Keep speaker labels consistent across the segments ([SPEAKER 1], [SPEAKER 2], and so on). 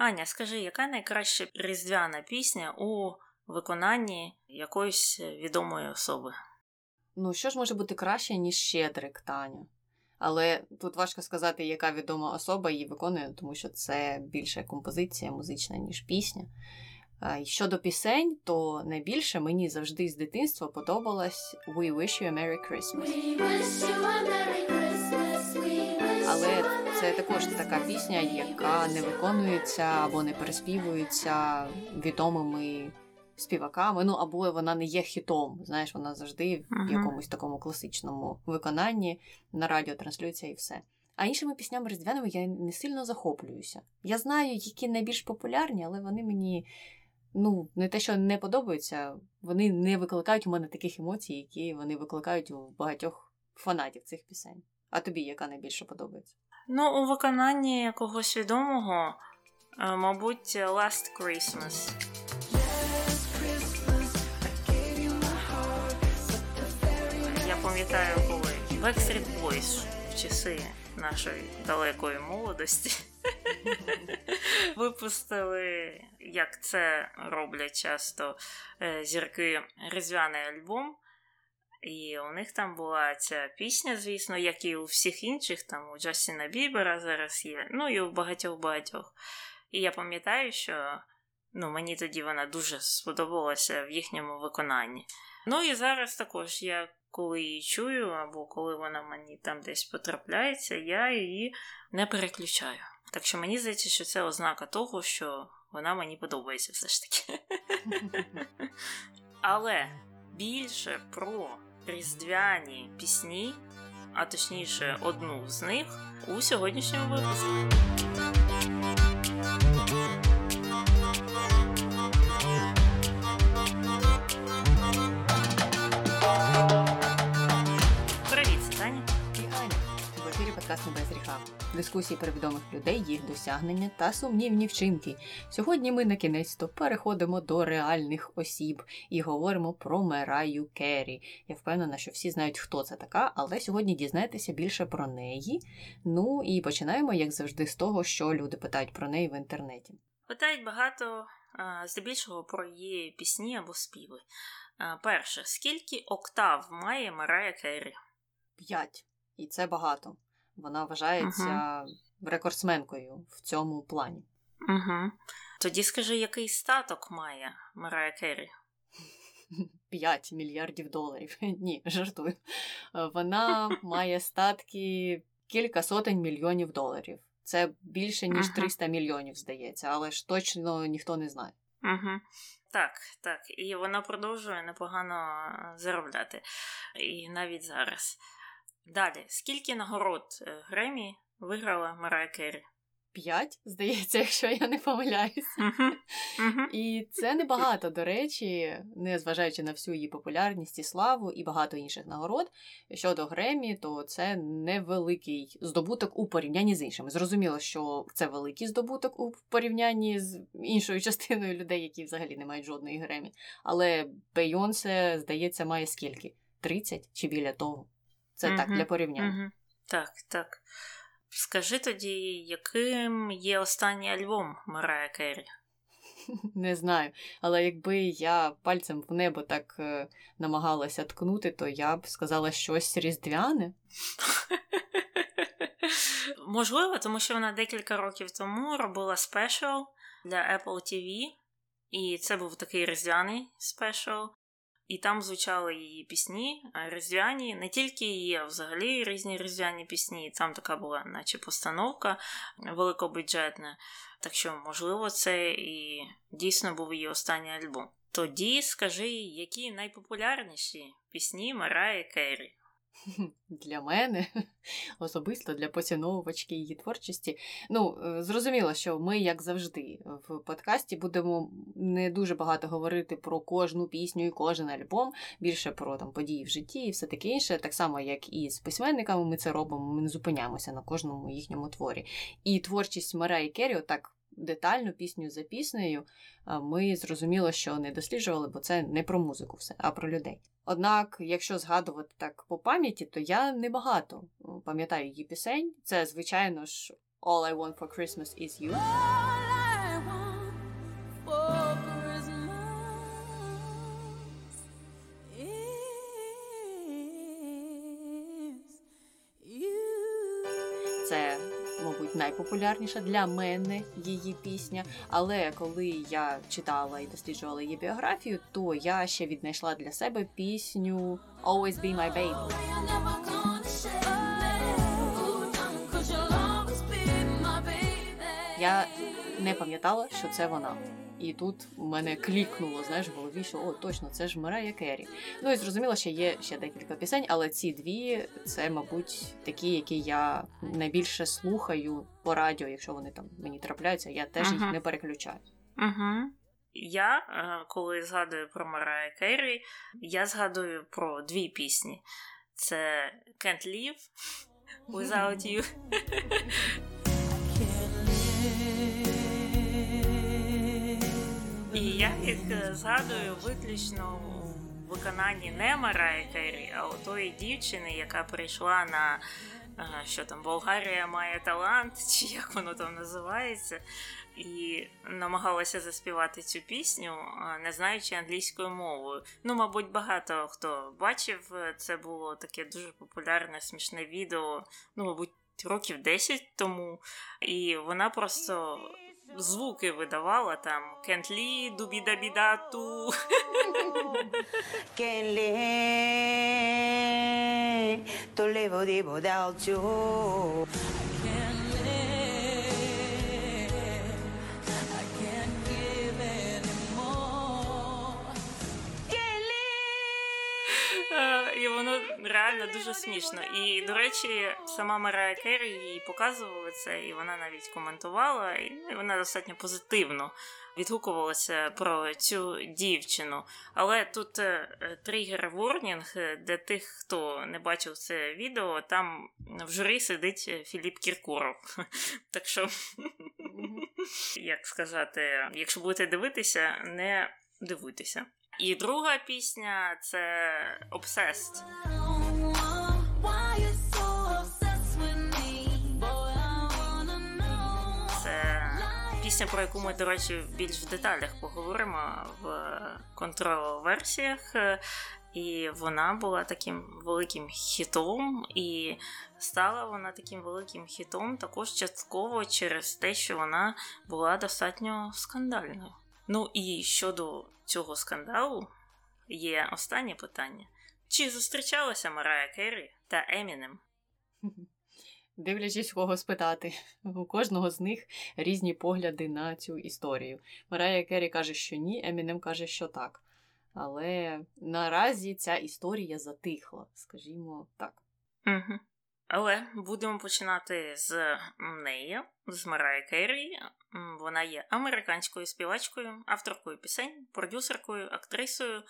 [SPEAKER 1] Аня, скажи, яка найкраща різдвяна пісня у виконанні якоїсь відомої особи?
[SPEAKER 2] Ну, що ж може бути краще, ніж Щедрик, Таня? Але тут важко сказати, яка відома особа її виконує, тому що це більше композиція музична, ніж пісня. Щодо пісень, то найбільше мені завжди з дитинства подобалась We Wish You a Merry Christmas. We wish you a Merry Christmas. Це також така пісня, яка не виконується або не переспівується відомими співаками. Ну або вона не є хітом. Знаєш, вона завжди в якомусь такому класичному виконанні на радіо транслюється і все. А іншими піснями різдвяними я не сильно захоплююся. Я знаю, які найбільш популярні, але вони мені ну, не те, що не подобаються, вони не викликають у мене таких емоцій, які вони викликають у багатьох фанатів цих пісень. А тобі яка найбільше подобається?
[SPEAKER 1] Ну, у виконанні якогось відомого, е, мабуть, Last Christmas. Я пам'ятаю, коли Backstreet Boys в часи нашої далекої молодості випустили, як це роблять часто е, зірки різдвяний альбом. І у них там була ця пісня, звісно, як і у всіх інших, там у Джастіна Бібера зараз є, ну і у багатьох-багатьох. І я пам'ятаю, що ну, мені тоді вона дуже сподобалася в їхньому виконанні. Ну і зараз також я коли її чую, або коли вона мені там десь потрапляється, я її не переключаю. Так що мені здається, що це ознака того, що вона мені подобається все ж таки. Але більше про різдвяні пісні, а точніше, одну з них у сьогоднішньому випуску.
[SPEAKER 2] Подкаст без гріха. Дискусії про відомих людей, їх досягнення та сумнівні вчинки. Сьогодні ми на кінець то переходимо до реальних осіб і говоримо про Мераю Керрі. Я впевнена, що всі знають, хто це така, але сьогодні дізнаєтеся більше про неї. Ну і починаємо, як завжди, з того, що люди питають про неї в інтернеті.
[SPEAKER 1] Питають багато, здебільшого, про її пісні або співи. Перше, скільки октав має Марая Керрі?
[SPEAKER 2] П'ять. І це багато. Вона вважається uh-huh. рекордсменкою в цьому плані.
[SPEAKER 1] Угу. Тоді скажи, який статок має Марая Керрі?
[SPEAKER 2] 5 мільярдів доларів. Ні, жартую. Вона має статки кілька сотень мільйонів доларів. Це більше, ніж 300 мільйонів, здається, але ж точно ніхто не знає.
[SPEAKER 1] Угу. Так, так. І вона продовжує непогано заробляти. І навіть зараз. Далі, скільки нагород е, Гремі виграла Марая Керрі?
[SPEAKER 2] П'ять, здається, якщо я не помиляюся. Uh-huh. Uh-huh. І це небагато, до речі, не зважаючи на всю її популярність і славу і багато інших нагород. Щодо Гремі, то це невеликий здобуток у порівнянні з іншими. Зрозуміло, що це великий здобуток у порівнянні з іншою частиною людей, які взагалі не мають жодної Гремі. Але Бейонсе, здається, має скільки? 30 чи біля того. Це угу, так, для порівняння. Угу.
[SPEAKER 1] Так, так. Скажи тоді, яким є останній альбом Марая Керрі?
[SPEAKER 2] Не знаю, але якби я пальцем в небо так е, намагалася ткнути, то я б сказала щось різдвяне.
[SPEAKER 1] Можливо, тому що вона декілька років тому робила спешл для Apple TV, і це був такий різдвяний спешл. І там звучали її пісні різдвяні, не тільки її, а взагалі різні різдвяні пісні. Там така була, наче постановка великобюджетна. Так що, можливо, це і дійсно був її останній альбом. Тоді скажи, які найпопулярніші пісні Марає Керрі?
[SPEAKER 2] Для мене, особисто для поціновувачки її творчості. Ну, е, зрозуміло, що ми, як завжди, в подкасті будемо не дуже багато говорити про кожну пісню і кожен альбом, більше про там події в житті і все таке інше. Так само, як і з письменниками, ми це робимо, ми не зупиняємося на кожному їхньому творі. І творчість Мараї Керрі, отак детально пісню за піснею, ми зрозуміло, що не досліджували, бо це не про музику, все, а про людей. Однак, якщо згадувати так по пам'яті, то я небагато пам'ятаю її пісень. Це, звичайно ж, All I Want for Christmas is You. Найпопулярніша для мене її пісня. Але коли я читала і досліджувала її біографію, то я ще віднайшла для себе пісню Always Be My Baby. Я не пам'ятала, що це вона. І тут у мене клікнуло, знаєш, в голові, що о, точно, це ж Марая Керрі. Ну і зрозуміло, що є ще декілька пісень, але ці дві це, мабуть, такі, які я найбільше слухаю по радіо, якщо вони там мені трапляються, я теж їх
[SPEAKER 1] Ага.
[SPEAKER 2] не переключаю.
[SPEAKER 1] Угу. Я, е, коли згадую про Марая Керрі, я згадую про дві пісні: це Can't Live Without You. І я їх е, згадую виключно у виконанні не Керрі, а у тої дівчини, яка прийшла на е, що там, Болгарія має талант, чи як воно там називається, і намагалася заспівати цю пісню, е, не знаючи англійською мовою. Ну, мабуть, багато хто бачив, це було таке дуже популярне, смішне відео, ну, мабуть, років 10 тому. І вона просто звуки видавала там кентлі, дубідабідату.
[SPEAKER 3] Che lei tolevo
[SPEAKER 1] Воно реально дуже смішно. І, до речі, сама Марая Керрі їй показували це, і вона навіть коментувала, і ну, вона достатньо позитивно відгукувалася про цю дівчину. Але тут е, е, тригер ворнінг е, для тих, хто не бачив це відео, там в журі сидить Філіп Кіркоров. Так що, як сказати, якщо будете дивитися, не дивуйтеся. І друга пісня це Obsessed. Це пісня, про яку ми, до речі, більш в деталях поговоримо в контрол-версіях. І вона була таким великим хітом, і стала вона таким великим хітом також частково через те, що вона була достатньо скандальною. Ну і щодо цього скандалу є останнє питання: чи зустрічалася Марая Керрі та Емінем?
[SPEAKER 2] Дивлячись, кого спитати. У кожного з них різні погляди на цю історію. Марая Керрі каже, що ні, Емінем каже, що так. Але наразі ця історія затихла, скажімо так.
[SPEAKER 1] Угу. Але будемо починати з неї, з Марая Керрі. Вона є американською співачкою, авторкою пісень, продюсеркою, актрисою,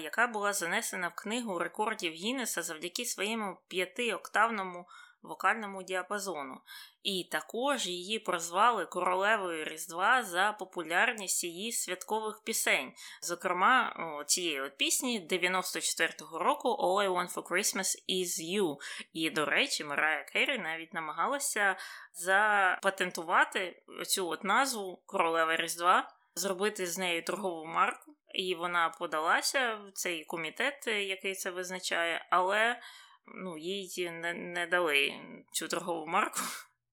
[SPEAKER 1] яка була занесена в книгу рекордів Гіннеса завдяки своєму п'ятиоктавному вокальному діапазону. І також її прозвали королевою Різдва за популярність її святкових пісень. Зокрема, цієї от пісні 94-го року All I Want for Christmas is You. І, до речі, Марая Керрі навіть намагалася запатентувати цю от назву Королева Різдва, зробити з нею торгову марку. І вона подалася в цей комітет, який це визначає, але ну, їй не, не дали цю торгову марку.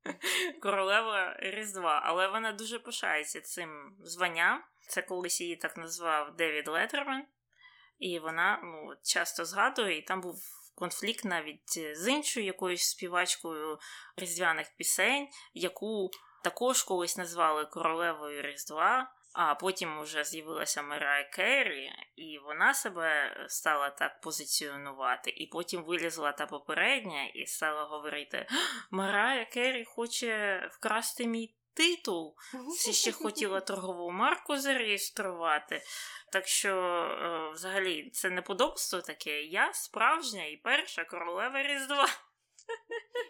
[SPEAKER 1] Королева Різдва, але вона дуже пишається цим званням. Це колись її так назвав Девід Леттерман, і вона ну, часто згадує, і там був конфлікт навіть з іншою якоюсь співачкою різдвяних пісень, яку також колись назвали Королевою Різдва. А потім вже з'явилася Марая Керрі, і вона себе стала так позиціонувати. І потім вилізла та попередня і стала говорити: Марая Керрі хоче вкрасти мій титул. Це ще хотіла торгову марку зареєструвати. Так що, е, взагалі, це неподобство таке. Я справжня і перша королева Різдва.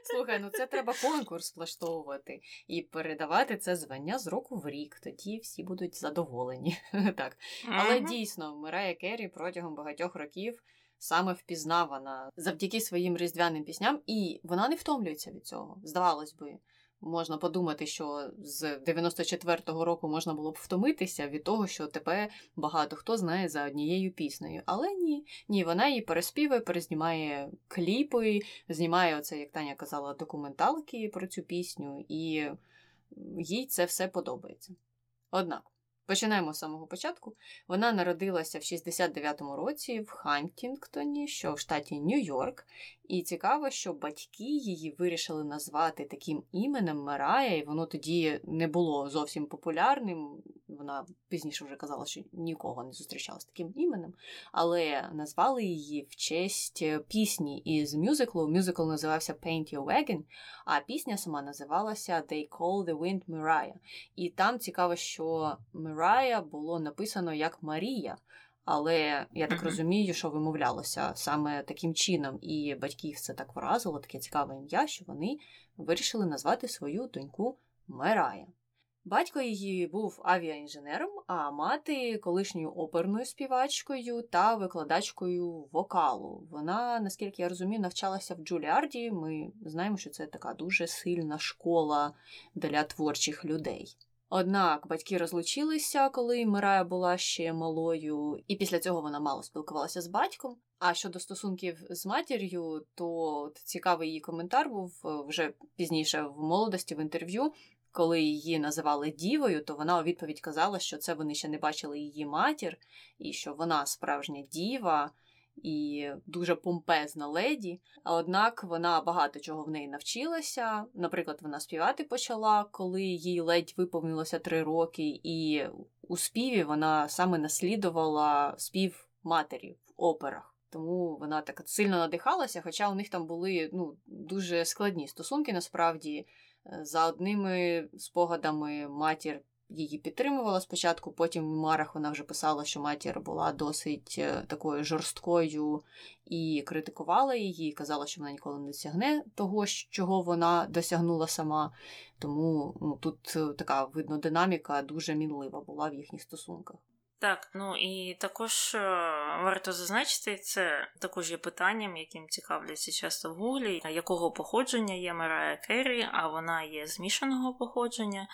[SPEAKER 2] Слухай, ну це треба конкурс влаштовувати і передавати це звання з року в рік. Тоді всі будуть задоволені. так. Але
[SPEAKER 1] ага.
[SPEAKER 2] дійсно, Мирая Керрі протягом багатьох років саме впізнавана завдяки своїм різдвяним пісням, і вона не втомлюється від цього. Здавалось би, можна подумати, що з 94-го року можна було б втомитися від того, що тебе багато хто знає за однією піснею. Але ні, ні, вона її переспівує, перезнімає кліпи, знімає оце, як Таня казала, документалки про цю пісню, і їй це все подобається. Однак. Починаємо з самого початку. Вона народилася в 69-му році в Хантінгтоні, що в штаті Нью-Йорк. І цікаво, що батьки її вирішили назвати таким іменем Мерая, і воно тоді не було зовсім популярним. Вона пізніше вже казала, що нікого не зустрічала з таким іменем, але назвали її в честь пісні із мюзиклу. Мюзикл називався Paint Your Wagon, а пісня сама називалася They Call the Wind Mariah. І там цікаво, що Mariah було написано як Марія. Але я так розумію, що вимовлялося саме таким чином, і батьків це так вразило, таке цікаве ім'я, що вони вирішили назвати свою доньку Мерая. Батько її був авіаінженером, а мати колишньою оперною співачкою та викладачкою вокалу. Вона, наскільки я розумію, навчалася в Джуліарді. Ми знаємо, що це така дуже сильна школа для творчих людей. Однак батьки розлучилися, коли Мирая була ще малою, і після цього вона мало спілкувалася з батьком. А щодо стосунків з матір'ю, то цікавий її коментар був е, вже пізніше в молодості в інтерв'ю. Коли її називали дівою, то вона у відповідь казала, що це вони ще не бачили її матір, і що вона справжня діва і дуже помпезна леді. Однак вона багато чого в неї навчилася. Наприклад, вона співати почала, коли їй ледь виповнилося три роки, і у співі вона саме наслідувала спів матері в операх. Тому вона так сильно надихалася, хоча у них там були ну, дуже складні стосунки насправді. Е, За одними спогадами матір її підтримувала спочатку, потім в Марах вона вже писала, що матір була досить е, такою жорсткою і критикувала її, казала, що вона ніколи не досягне того, чого вона досягнула сама. Тому ну, тут е, така видно динаміка дуже мінлива була в їхніх стосунках.
[SPEAKER 1] Так, ну і також е, варто зазначити, це також є питанням, яким цікавляться часто в гуглі, якого походження є Мерая Керрі, а вона є змішаного походження.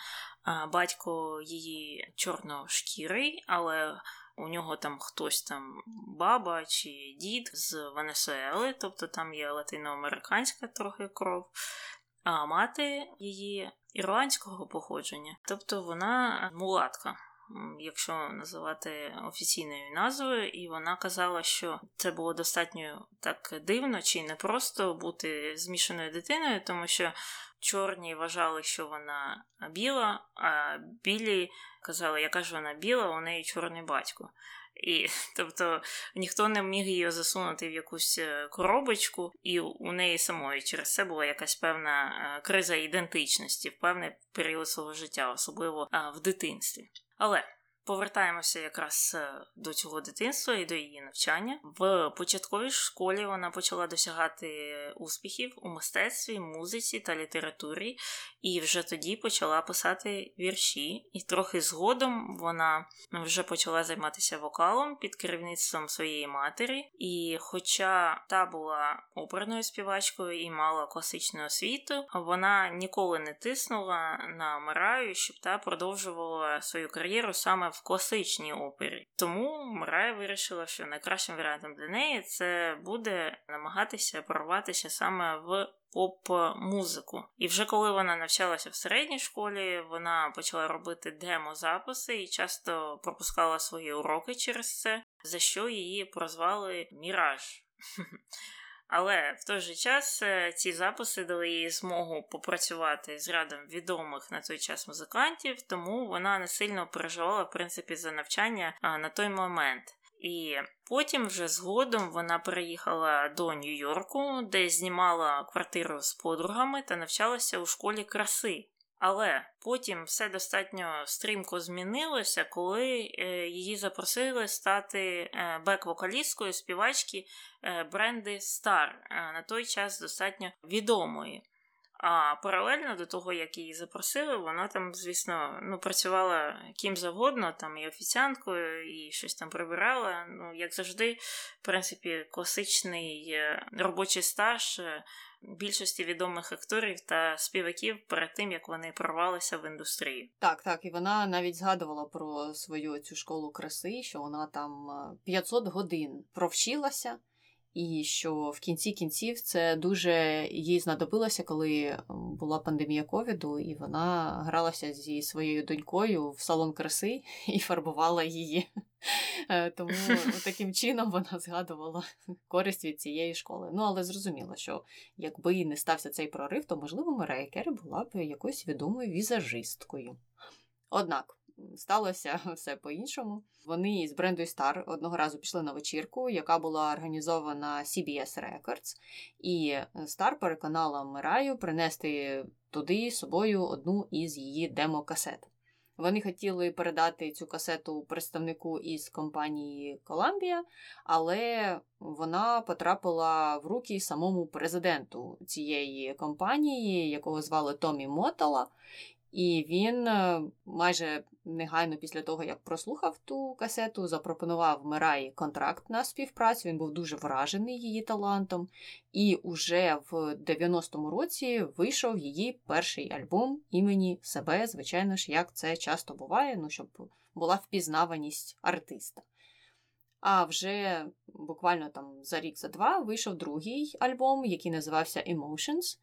[SPEAKER 1] Батько її чорношкірий, але у нього там хтось там баба чи дід з Венесуели, тобто там є латиноамериканська трохи кров. А мати її ірландського походження, тобто вона мулатка якщо називати офіційною назвою, і вона казала, що це було достатньо так дивно чи не просто бути змішаною дитиною, тому що чорні вважали, що вона біла, а білі казали, яка ж вона біла, у неї чорний батько. І тобто ніхто не міг її засунути в якусь е, коробочку, і у неї самої через це була якась певна е, криза ідентичності в певний період свого життя, особливо в дитинстві. Але повертаємося якраз е, до цього дитинства і до її навчання. В початковій школі вона почала досягати успіхів у мистецтві, музиці та літературі, і вже тоді почала писати вірші. І трохи згодом вона вже почала займатися вокалом під керівництвом своєї матері. І хоча та була оперною співачкою і мала класичну освіту, вона ніколи не тиснула на Мараю, щоб та продовжувала свою кар'єру саме в класичній опері. Тому Марая вирішила, що найкращим варіантом для неї це буде намагатися прорватися саме в поп-музику. І вже коли вона навчалася в середній школі, вона почала робити демо-записи і часто пропускала свої уроки через це, за що її прозвали Міраж. Але в той же час е, ці записи дали їй змогу попрацювати з рядом відомих на той час музикантів, тому вона не сильно переживала в принципі за навчання на той момент. І потім, вже згодом, вона переїхала до Нью-Йорку, де знімала квартиру з подругами та навчалася у школі краси. Але потім все достатньо стрімко змінилося, коли е, її запросили стати е, бек-вокалісткою співачки е, бренди Star, на той час достатньо відомої. А паралельно до того, як її запросили, вона там, звісно, ну, працювала ким завгодно, там і офіціанткою, і щось там прибирала. Ну, як завжди, в принципі, класичний е, робочий стаж е, більшості відомих акторів та співаків перед тим, як вони прорвалися в індустрію.
[SPEAKER 2] Так, так, і вона навіть згадувала про свою цю школу краси, що вона там 500 годин провчилася. І що в кінці кінців це дуже їй знадобилося, коли була пандемія ковіду, і вона гралася зі своєю донькою в салон краси і фарбувала її. Е, тому таким чином вона згадувала користь від цієї школи. Ну але зрозуміло, що якби не стався цей прорив, то можливо Мерея Керрі була б якоюсь відомою візажисткою. Однак сталося все по-іншому. Вони з бренду Star одного разу пішли на вечірку, яка була організована CBS Records, і Star переконала Мираю принести туди з собою одну із її демо-касет. Вони хотіли передати цю касету представнику із компанії Columbia, але вона потрапила в руки самому президенту цієї компанії, якого звали Томі Мотала. І він е, майже негайно після того, як прослухав ту касету, запропонував Мираї контракт на співпрацю. Він був дуже вражений її талантом. І уже в 90-му році вийшов її перший альбом імені себе, звичайно ж, як це часто буває, ну щоб була впізнаваність артиста. А вже буквально там за рік за два вийшов другий альбом, який називався Emotions.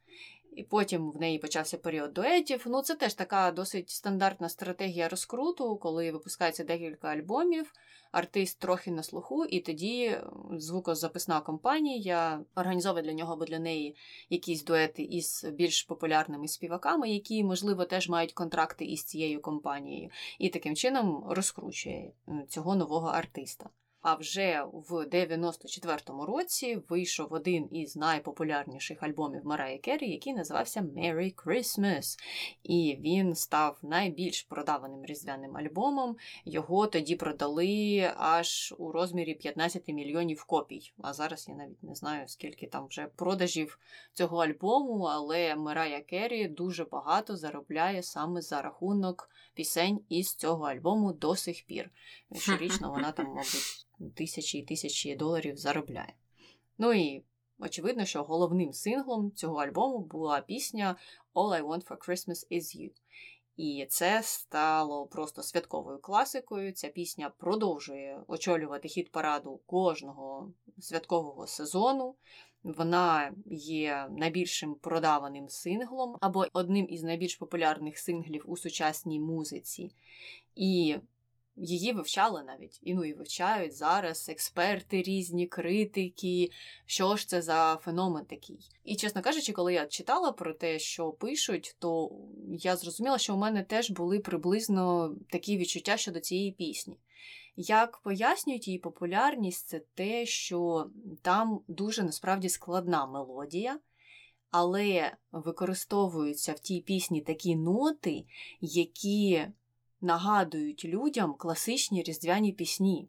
[SPEAKER 2] І потім в неї почався період дуетів. Ну, це теж така досить стандартна стратегія розкруту, коли випускається декілька альбомів, артист трохи на слуху, і тоді звукозаписна компанія організовує для нього або для неї якісь дуети із більш популярними співаками, які, можливо, теж мають контракти із цією компанією, і таким чином розкручує цього нового артиста. А вже в 94-му році вийшов один із найпопулярніших альбомів Мараї Керрі, який називався Merry Christmas. І він став найбільш продаваним різдвяним альбомом. Його тоді продали аж у розмірі 15 мільйонів копій. А зараз я навіть не знаю, скільки там вже продажів цього альбому, але Марая Керрі дуже багато заробляє саме за рахунок пісень із цього альбому до сих пір. Щорічно вона там, мабуть тисячі і тисячі доларів заробляє. Ну і очевидно, що головним синглом цього альбому була пісня All I Want for Christmas Is You. І це стало просто святковою класикою. Ця пісня продовжує очолювати хіт параду кожного святкового сезону. Вона є найбільшим продаваним синглом або одним із найбільш популярних синглів у сучасній музиці. І Її вивчали навіть і ну і вивчають зараз експерти, різні критики, що ж це за феномен такий. І, чесно кажучи, коли я читала про те, що пишуть, то я зрозуміла, що у мене теж були приблизно такі відчуття щодо цієї пісні. Як пояснюють її популярність, це те, що там дуже насправді складна мелодія. Але використовуються в тій пісні такі ноти, які нагадують людям класичні різдвяні пісні.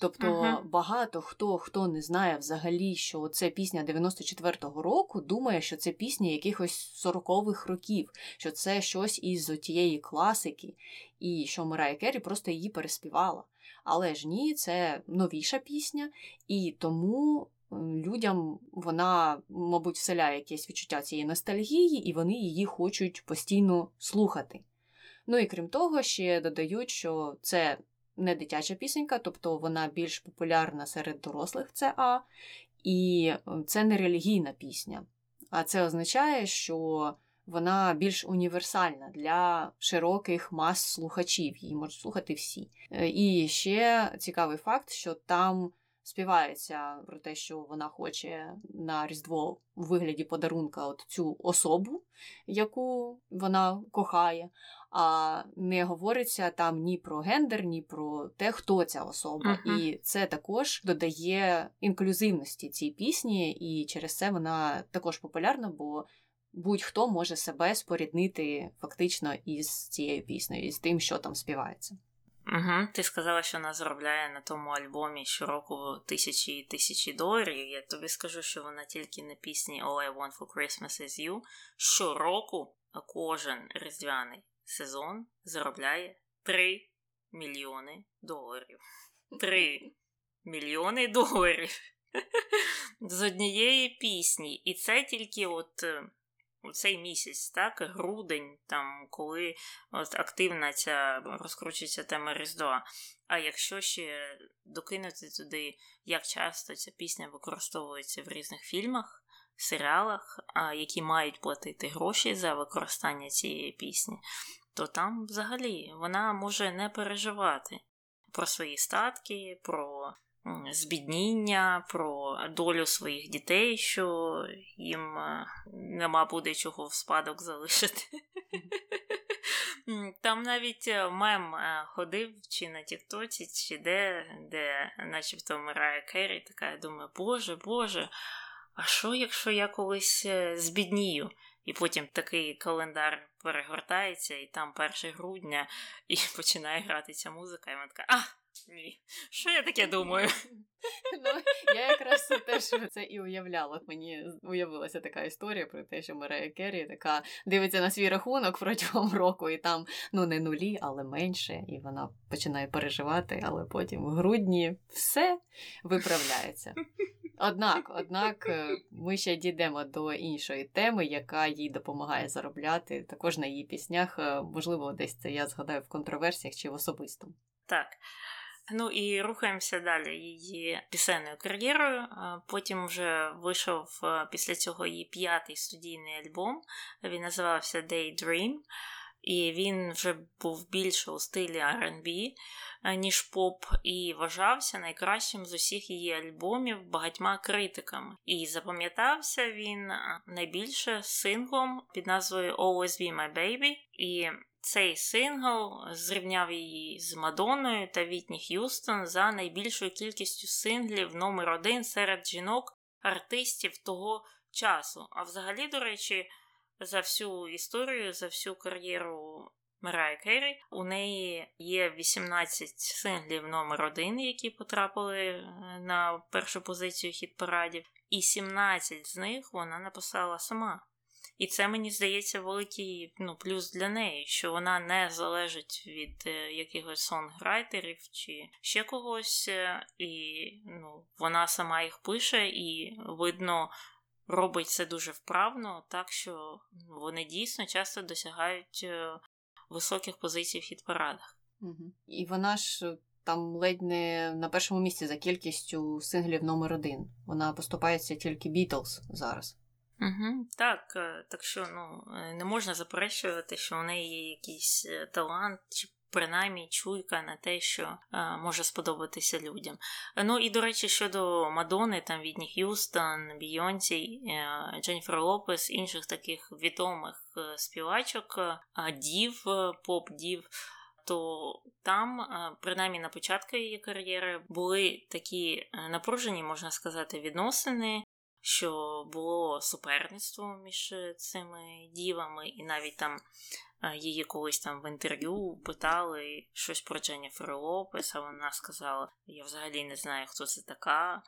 [SPEAKER 2] Тобто uh-huh. багато хто хто не знає взагалі, що це пісня 94-го року, думає, що це пісня якихось 40-х років, що це щось із тієї класики, і що Мирая Керрі просто її переспівала. Але ж ні, це новіша пісня, і тому людям вона, мабуть, вселяє якесь відчуття цієї ностальгії, і вони її хочуть постійно слухати. Ну і крім того, ще додають, що це не дитяча пісенька, тобто вона більш популярна серед дорослих це А, і це не релігійна пісня. А це означає, що вона більш універсальна для широких мас слухачів, її можуть слухати всі. Е, і ще цікавий факт, що там співається про те, що вона хоче на Різдво у вигляді подарунка от цю особу, яку вона кохає, а не говориться там ні про гендер, ні про те, хто ця особа. Uh-huh. І це також додає інклюзивності цій пісні, і через це вона також популярна, бо будь-хто може себе споріднити фактично із цією піснею, із тим, що там співається.
[SPEAKER 1] Угу. Ти сказала, що вона заробляє на тому альбомі щороку тисячі і тисячі доларів. Я тобі скажу, що вона тільки на пісні All I Want for Christmas is You. Щороку кожен різдвяний сезон заробляє 3 мільйони доларів. 3 мільйони доларів з однієї пісні. І це тільки от е, цей місяць, так, грудень, там, коли от активна ця розкручується тема Різдва. А якщо ще докинути туди, як часто ця пісня використовується в різних фільмах, серіалах, які мають платити гроші за використання цієї пісні, то там взагалі вона може не переживати про свої статки, про збідніння, про долю своїх дітей, що їм е, нема буде чого в спадок залишити. Там навіть е, мем е, ходив чи на Тіктоці, чи де, де начебто вмирає Керрі, така я думаю, Боже, Боже, а що, якщо я колись збіднію? І потім такий календар перегортається, і там 1 грудня, і починає грати ця музика, і вона така, а, ні. Що я таке думаю?
[SPEAKER 2] Ну, Я якраз теж це і уявляла. Мені уявилася така історія про те, що Мерея Керрі така дивиться на свій рахунок протягом року, і там ну не нулі, але менше. І вона починає переживати, але потім в грудні все виправляється. Однак, однак, е, ми ще дійдемо до іншої теми, яка їй допомагає заробляти. Також на її піснях, е, можливо, десь це я згадаю в контроверсіях чи в особистому.
[SPEAKER 1] Так. Ну і рухаємося далі її пісенною кар'єрою. Потім вже вийшов після цього її п'ятий студійний альбом. Він називався Daydream. І він вже був більше у стилі RB, ніж поп, і вважався найкращим з усіх її альбомів багатьма критиками. І запам'ятався він найбільше синглом під назвою Always Be My Baby. І цей сингл зрівняв її з Мадонною та Вітні Х'юстон за найбільшою кількістю синглів номер один серед жінок артистів того часу. А взагалі, до речі, за всю історію, за всю кар'єру Мерай Керрі, у неї є 18 синглів номер один, які потрапили е, на першу позицію хіт парадів, і 17 з них вона написала сама. І це мені здається великий ну, плюс для неї, що вона не залежить від е, якихось сонграйтерів чи ще когось, е, і ну, вона сама їх пише, і видно. Робить це дуже вправно, так що вони дійсно часто досягають е, високих позицій в хіт-парадах.
[SPEAKER 2] Угу. І вона ж там ледь не на першому місці за кількістю синглів номер один. Вона поступається тільки Бітлз зараз.
[SPEAKER 1] Угу, Так, е, так що ну, е, не можна заперечувати, що у неї є якийсь е, талант, чи принаймні чуйка на те, що а, може сподобатися людям. Ну і до речі, щодо Мадони, там Відні Х'юстон, Бійонсі, Дженніфер Лопес, інших таких відомих співачок, дів, поп-дів. То там, принаймні на початку її кар'єри, були такі напружені, можна сказати, відносини що було суперництво між цими дівами, і навіть там е, її колись там в інтерв'ю питали щось про Дженніфер Лопес, а вона сказала: Я взагалі не знаю, хто це така.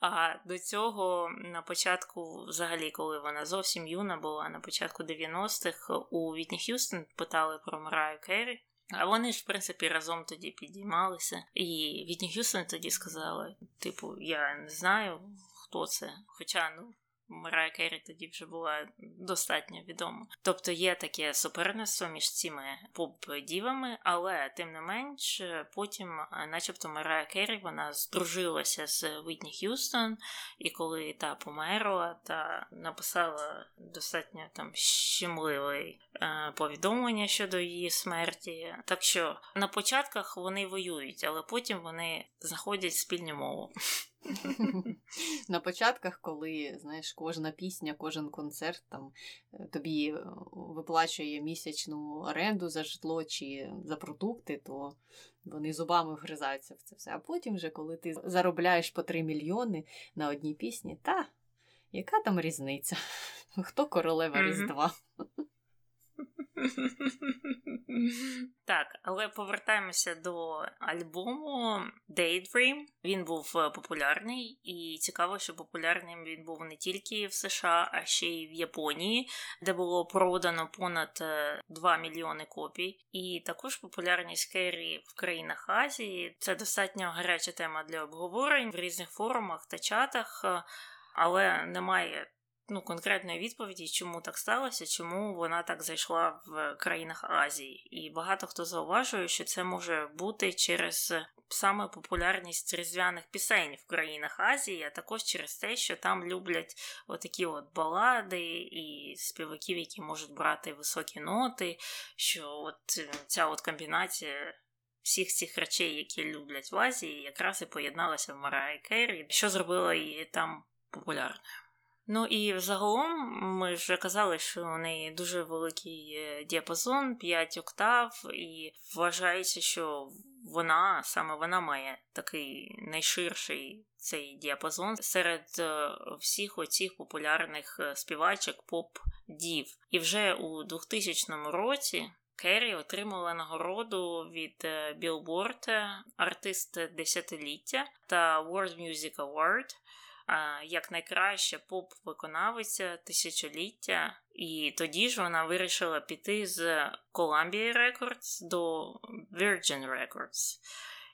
[SPEAKER 1] А до цього на початку, взагалі, коли вона зовсім юна була, на початку 90-х у Вітні Х'юстон питали про Мараю Керрі. А вони ж, в принципі, разом тоді підіймалися. І Вітні Х'юстон тоді сказала: типу, я не знаю, хто це. Хоча, ну. Марая Керрі тоді вже була достатньо відома. Тобто є таке суперництво між цими поп-дівами, але тим не менш, потім, начебто, Марая Керрі вона здружилася з Вітні Х'юстон, і коли та померла, та написала достатньо там щемливе е, повідомлення щодо її смерті. Так що на початках вони воюють, але потім вони знаходять спільну мову.
[SPEAKER 2] На початках, коли знаєш, кожна пісня, кожен концерт там е, тобі е, виплачує місячну оренду за житло чи за продукти, то вони зубами вгризаються в це все. А потім, вже, коли ти заробляєш по 3 мільйони на одній пісні, та яка там різниця? Хто королева mm-hmm. Різдва?
[SPEAKER 1] Так, але повертаємося до альбому Daydream. Він був е, популярний, і цікаво, що популярним він був не тільки в США, а ще й в Японії, де було продано понад 2 е, мільйони копій. І також популярність Керрі в країнах Азії. Це достатньо гаряча тема для обговорень в різних форумах та чатах, е, але немає ну, конкретної відповіді, чому так сталося, чому вона так зайшла в країнах Азії. І багато хто зауважує, що це може бути через саме популярність різдвяних пісень в країнах Азії, а також через те, що там люблять отакі от балади і співаків, які можуть брати високі ноти, що от ця от комбінація. Всіх цих речей, які люблять в Азії, якраз і поєдналася в Мараї Керрі, що зробило її там популярною. Ну і взагалом ми вже казали, що у неї дуже великий е, діапазон, 5 октав, і вважається, що вона саме вона має такий найширший цей діапазон серед е, всіх оцих популярних е, співачок поп-дів. І вже у 2000 році. Керрі отримала нагороду від Billboard артист десятиліття та World Music Award як найкраща поп-виконавиця тисячоліття, і тоді ж вона вирішила піти з Columbia Records до Virgin Records.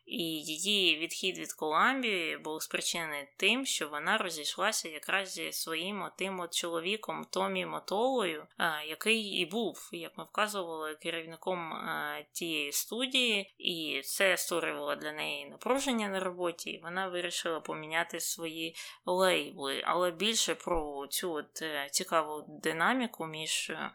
[SPEAKER 1] І її відхід від Коламбії був спричинений тим, що вона розійшлася якраз зі своїм отим от чоловіком Томі Мотолою, який і був, як ми вказували, керівником тієї студії, і це створювало для неї напруження на роботі. і Вона вирішила поміняти свої лейбли, але більше про цю от е, цікаву динаміку між е,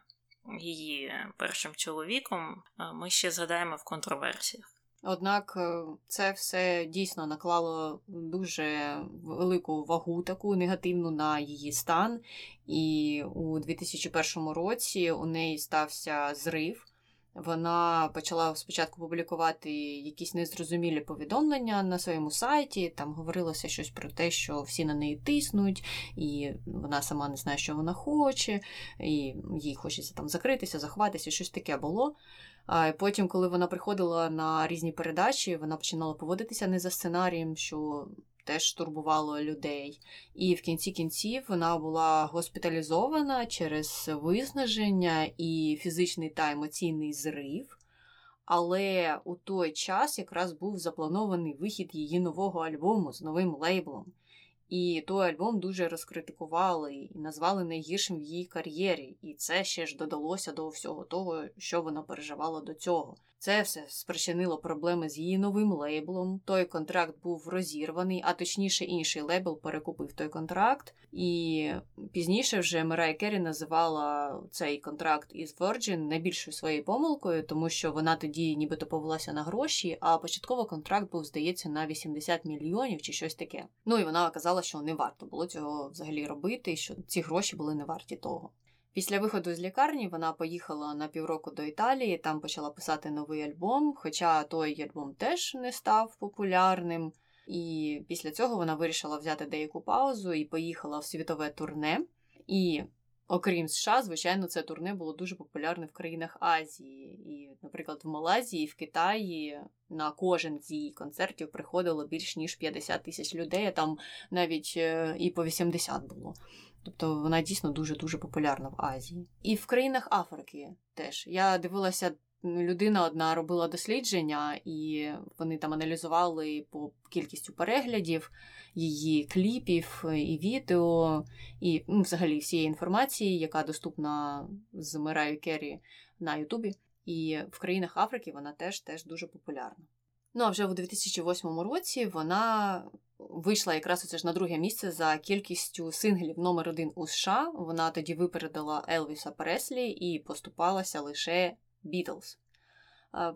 [SPEAKER 1] її першим чоловіком ми ще згадаємо в контроверсіях.
[SPEAKER 2] Однак е, це все дійсно наклало дуже велику вагу, таку негативну на її стан. І у 2001 році у неї стався зрив. Вона почала спочатку публікувати якісь незрозумілі повідомлення на своєму сайті. Там говорилося щось про те, що всі на неї тиснуть, і вона сама не знає, що вона хоче, і їй хочеться там закритися, заховатися, щось таке було. А потім, коли вона приходила на різні передачі, вона починала поводитися не за сценарієм, що теж турбувало людей. І в кінці кінців вона була госпіталізована через виснаження і фізичний та емоційний зрив. Але у той час якраз був запланований вихід її нового альбому з новим лейблом. І той альбом дуже розкритикували і назвали найгіршим в її кар'єрі. І це ще ж додалося до всього того, що вона переживала до цього. Це все спричинило проблеми з її новим лейблом. Той контракт був розірваний, а точніше, інший лейбл перекупив той контракт. І пізніше вже Мирай Керрі називала цей контракт із Virgin найбільшою своєю помилкою, тому що вона тоді нібито повелася на гроші, а початково контракт був, здається, на 80 мільйонів чи щось таке. Ну і вона казала, що не варто було цього взагалі робити, що ці гроші були не варті того. Після виходу з лікарні вона поїхала на півроку до Італії, там почала писати новий альбом, хоча той альбом теж не став популярним. І після цього вона вирішила взяти деяку паузу і поїхала в світове турне. І, окрім США, звичайно, це турне було дуже популярне в країнах Азії. І, наприклад, в Малайзії, в Китаї на кожен з її концертів приходило більш ніж 50 тисяч людей, а там навіть е, і по 80 було. Тобто вона дійсно дуже-дуже популярна в Азії. І в країнах Африки теж. Я дивилася, людина одна робила дослідження, і вони там аналізували по кількістю переглядів її кліпів і відео, і ну, взагалі всієї інформації, яка доступна з Мираю Керрі на Ютубі. І в країнах Африки вона теж теж дуже популярна. Ну а вже у 2008 році вона вийшла якраз оце ж на друге місце за кількістю синглів номер один у США. Вона тоді випередила Елвіса Преслі і поступалася лише Бітлз.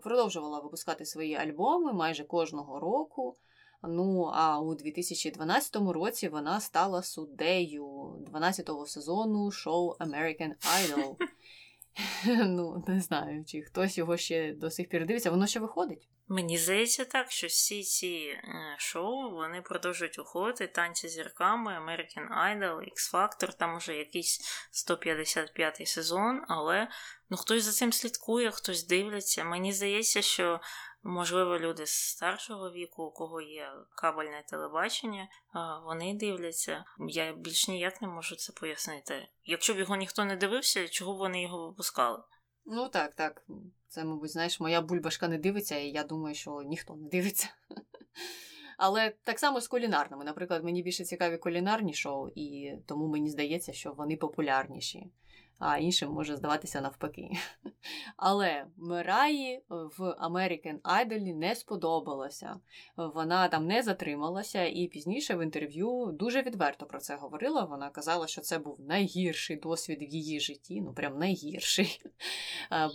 [SPEAKER 2] Продовжувала випускати свої альбоми майже кожного року. Ну, а у 2012 році вона стала суддею 12-го сезону шоу American Idol. Ну, не знаю, чи хтось його ще до сих пір дивиться, воно ще виходить.
[SPEAKER 1] Мені здається так, що всі ці е, шоу вони продовжують уходити. Танці зірками, American Idol, X Factor, там уже якийсь 155-й сезон, але ну хтось за цим слідкує, хтось дивиться. Мені здається, що можливо люди з старшого віку, у кого є кабельне телебачення, вони дивляться. Я більш ніяк не можу це пояснити. Якщо б його ніхто не дивився, чого б вони його випускали?
[SPEAKER 2] Ну так, так. Це, мабуть, знаєш, моя бульбашка не дивиться, і я думаю, що ніхто не дивиться. Але так само з кулінарними. Наприклад, мені більше цікаві кулінарні шоу, і тому мені здається, що вони популярніші а іншим може здаватися навпаки. Але Мираї в American Idol не сподобалося. Вона там не затрималася, і пізніше в інтерв'ю дуже відверто про це говорила. Вона казала, що це був найгірший досвід в її житті, ну прям найгірший.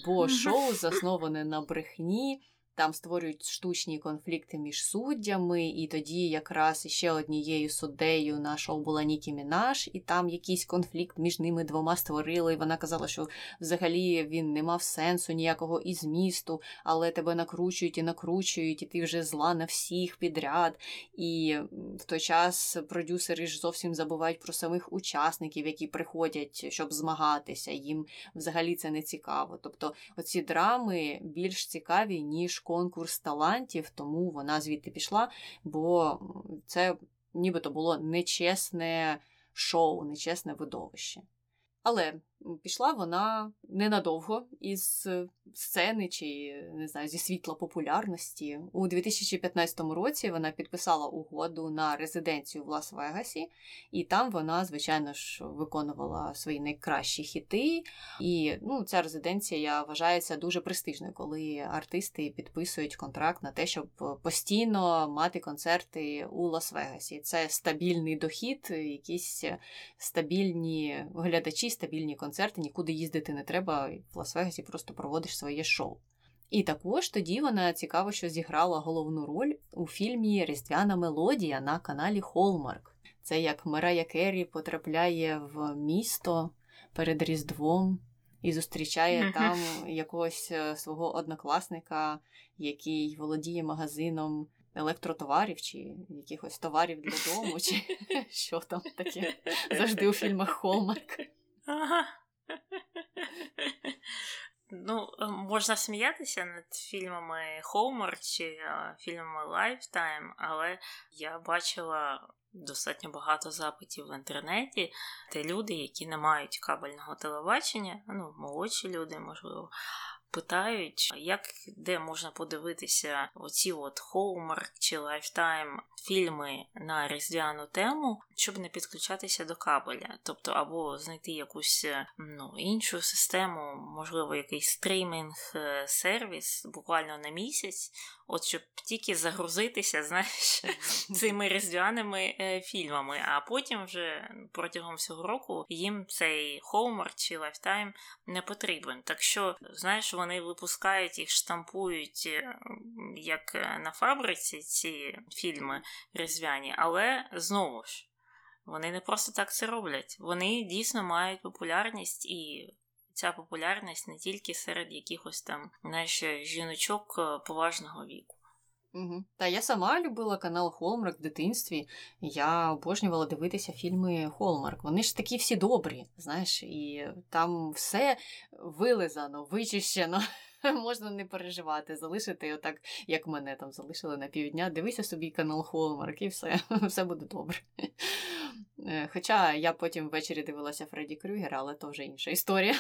[SPEAKER 2] Бо шоу засноване на брехні. Там створюють штучні конфлікти між суддями, і тоді якраз ще однією суддею на шоу була Нікі Мінаш, і там якийсь конфлікт між ними двома створили. І вона казала, що взагалі він не мав сенсу ніякого і змісту, але тебе накручують і накручують, і ти вже зла на всіх підряд. І в той час продюсери ж зовсім забувають про самих учасників, які приходять, щоб змагатися. Їм взагалі це не цікаво. Тобто, оці драми більш цікаві, ніж конкурс талантів, тому вона звідти пішла, бо це нібито було нечесне шоу, нечесне видовище. Але пішла вона ненадовго із сцени чи не знаю, зі світла популярності. У 2015 році вона підписала угоду на резиденцію в Лас-Вегасі, і там вона, звичайно ж, виконувала свої найкращі хіти. І ну, ця резиденція вважається дуже престижною, коли артисти підписують контракт на те, щоб постійно мати концерти у Лас-Вегасі. Це стабільний дохід, якісь стабільні глядачі, стабільні концерти концерти, нікуди їздити не треба, в Лас-Вегасі просто проводиш своє шоу. І також тоді вона цікаво, що зіграла головну роль у фільмі Різдвяна мелодія на каналі Hallmark. Це як Мерая Кері потрапляє в місто перед Різдвом і зустрічає там якогось е, свого однокласника, який володіє магазином електротоварів чи якихось товарів для дому, чи що там таке завжди у фільмах Hallmark.
[SPEAKER 1] Ага. Ну, е, можна сміятися над фільмами Hallmark чи е, фільмами Lifetime, але я бачила достатньо багато запитів в інтернеті, де люди, які не мають кабельного телебачення, ну, молодші люди, можливо, питають, як де можна подивитися оці от Hallmark чи Lifetime фільми на різдвяну тему, щоб не підключатися до кабеля, тобто або знайти якусь ну, іншу систему, можливо, якийсь стрімінг е, сервіс буквально на місяць, от щоб тільки загрузитися, знаєш, цими різдвяними е, фільмами, а потім вже протягом всього року їм цей Hallmark чи Lifetime не потрібен. Так що, знаєш, вони випускають їх, штампують е, як на фабриці ці фільми різдвяні, але знову ж. Вони не просто так це роблять. Вони дійсно мають популярність, і ця популярність не тільки серед якихось там знаєш, жіночок е, поважного віку.
[SPEAKER 2] Угу. Та я сама любила канал Hallmark в дитинстві. Я обожнювала дивитися фільми Hallmark. Вони ж такі всі добрі, знаєш, і там все вилизано, вичищено. можна не переживати, залишити отак, як мене там залишили на півдня. Дивися собі канал Hallmark і все, все буде добре. Е, хоча я потім ввечері дивилася Фредді Крюгера, але то вже інша історія.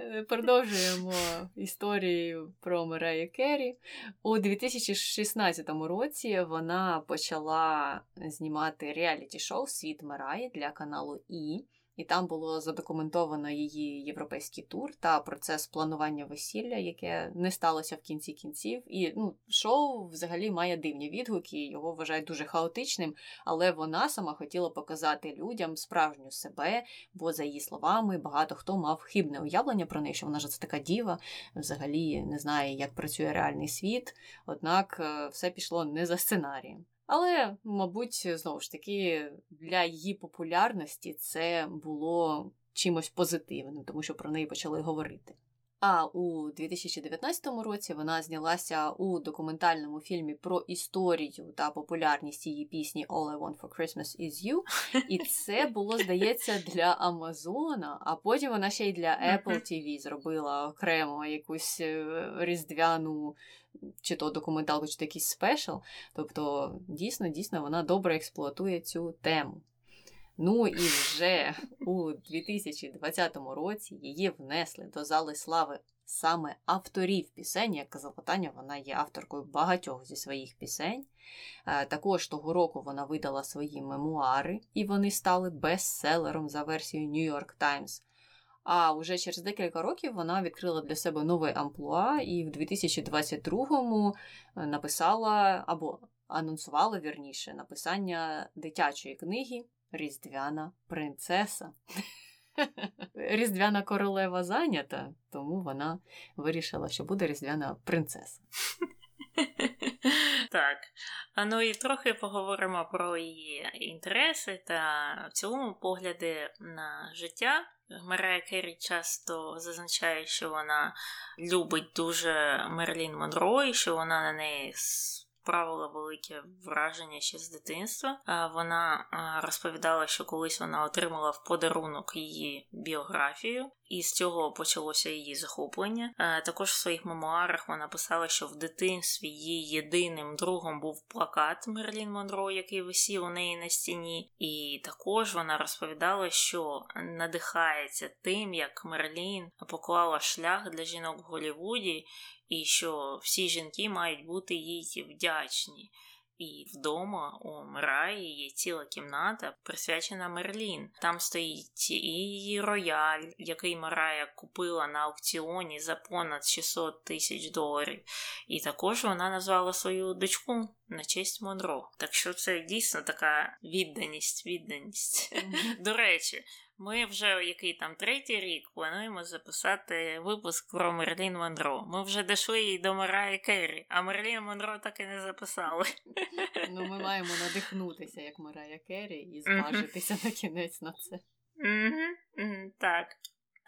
[SPEAKER 2] Е, продовжуємо історію про Мерею Керрі. У 2016 році вона почала знімати реаліті-шоу Світ Мераї для каналу І і там було задокументовано її європейський тур та процес планування весілля, яке не сталося в кінці кінців. І ну, шоу взагалі має дивні відгуки, його вважають дуже хаотичним, але вона сама хотіла показати людям справжню себе, бо, за її словами, багато хто мав хибне уявлення про неї, що вона ж це така діва, взагалі не знає, як працює реальний світ. Однак е, все пішло не за сценарієм. Але, мабуть, знову ж таки, для її популярності це було чимось позитивним, тому що про неї почали говорити. А у 2019 році вона знялася у документальному фільмі про історію та популярність її пісні All I Want for Christmas Is You. І це було, здається, для Амазона, а потім вона ще й для Apple TV зробила окремо якусь е, різдвяну. Чи то документалку, чи то якийсь спешл. Тобто, дійсно, дійсно, вона добре експлуатує цю тему. Ну і вже у 2020 році її внесли до зали слави саме авторів пісень. Як казала Таня, вона є авторкою багатьох зі своїх пісень. Е, також того року вона видала свої мемуари, і вони стали бестселером за версією New York Times. А вже через декілька років вона відкрила для себе новий амплуа і в 2022-му е, написала або анонсувала вірніше написання дитячої книги Різдвяна принцеса. Різдвяна королева зайнята, тому вона вирішила, що буде різдвяна принцеса.
[SPEAKER 1] Так. А ну і трохи поговоримо про її інтереси та в цілому погляди на життя. Марія Керрі часто зазначає, що вона любить дуже Мерлін Монро і що вона на неї справила велике враження ще з дитинства. Вона розповідала, що колись вона отримала в подарунок її біографію, і з цього почалося її захоплення. Також в своїх мемуарах вона писала, що в дитинстві її єдиним другом був плакат Мерлін Монро, який висів у неї на стіні. І також вона розповідала, що надихається тим, як Мерлін поклала шлях для жінок в Голлівуді, і що всі жінки мають бути їй вдячні. І вдома у Мираї є ціла кімната, присвячена Мерлін. Там стоїть і її рояль, який Марая купила на аукціоні за понад 600 тисяч доларів. І також вона назвала свою дочку на честь Монро. Так що це дійсно така відданість, відданість. До речі, ми вже який там третій рік плануємо записати випуск про Мерлін Монро. Ми вже дійшли і до Марії Керрі, а Мерлін Монро так і не записали.
[SPEAKER 2] Ну, ми маємо надихнутися, як Марая Керрі, і зважитися на кінець на це.
[SPEAKER 1] Так.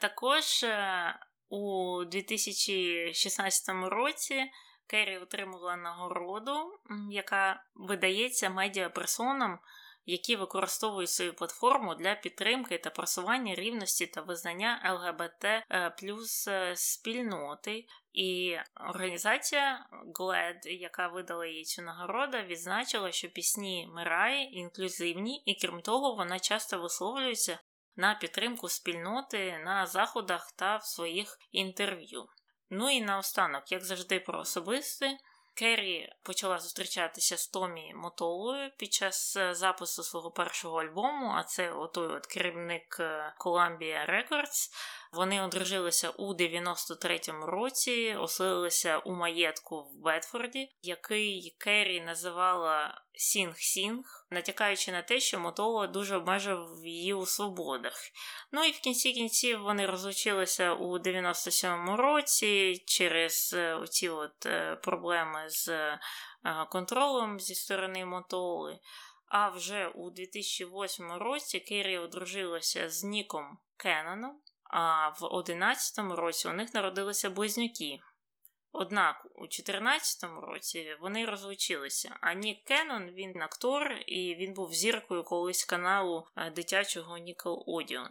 [SPEAKER 1] Також е, у 2016 році. Керрі отримала нагороду, яка видається медіаперсонам які використовують свою платформу для підтримки та просування рівності та визнання ЛГБТ е, плюс е, спільноти. І організація GLAD, яка видала їй цю нагороду, відзначила, що пісні Мираї інклюзивні, і крім того, вона часто висловлюється на підтримку спільноти на заходах та в своїх інтерв'ю. Ну і наостанок, як завжди, про особисте. Керрі почала зустрічатися з Томі Мотолою під час е, запису свого першого альбому, а це отой от керівник е, Columbia Records. Вони одружилися у 93-му році, оселилися у маєтку в Бедфорді, який Керрі називала Сінг-Сінг, натякаючи на те, що Мотола дуже обмежив її у свободах. Ну і в кінці кінців вони розлучилися у 97-му році через е, оці от е, проблеми з е, контролем зі сторони Мотоли. А вже у 2008 році Керрі одружилася з Ніком Кеноном. А в 11-му році у них народилися близнюки. Однак у 14-му році вони розлучилися. А Нік Кеннон, він актор, і він був зіркою колись каналу е, дитячого Nickelodeon.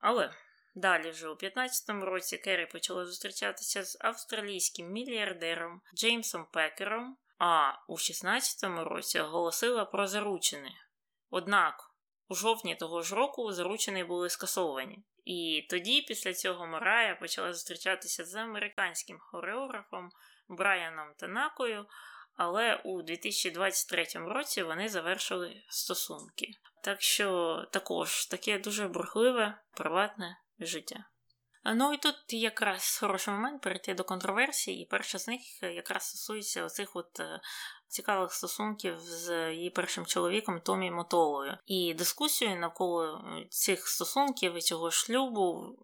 [SPEAKER 1] Але далі вже у 15-му році Керрі почала зустрічатися з австралійським мільярдером Джеймсом Пекером, а у 16-му році оголосила про заручини. Однак у жовтні того ж року заручені були скасовані. І тоді, після цього, Марая почала зустрічатися з американським хореографом Брайаном Танакою, але у 2023 році вони завершили стосунки. Так що також таке дуже бурхливе, приватне життя. Ну і тут якраз хороший момент перейти до контроверсії, і перша з них якраз стосується оцих от е, цікавих стосунків з її першим чоловіком Томі Мотолою. І дискусію навколо цих стосунків і цього шлюбу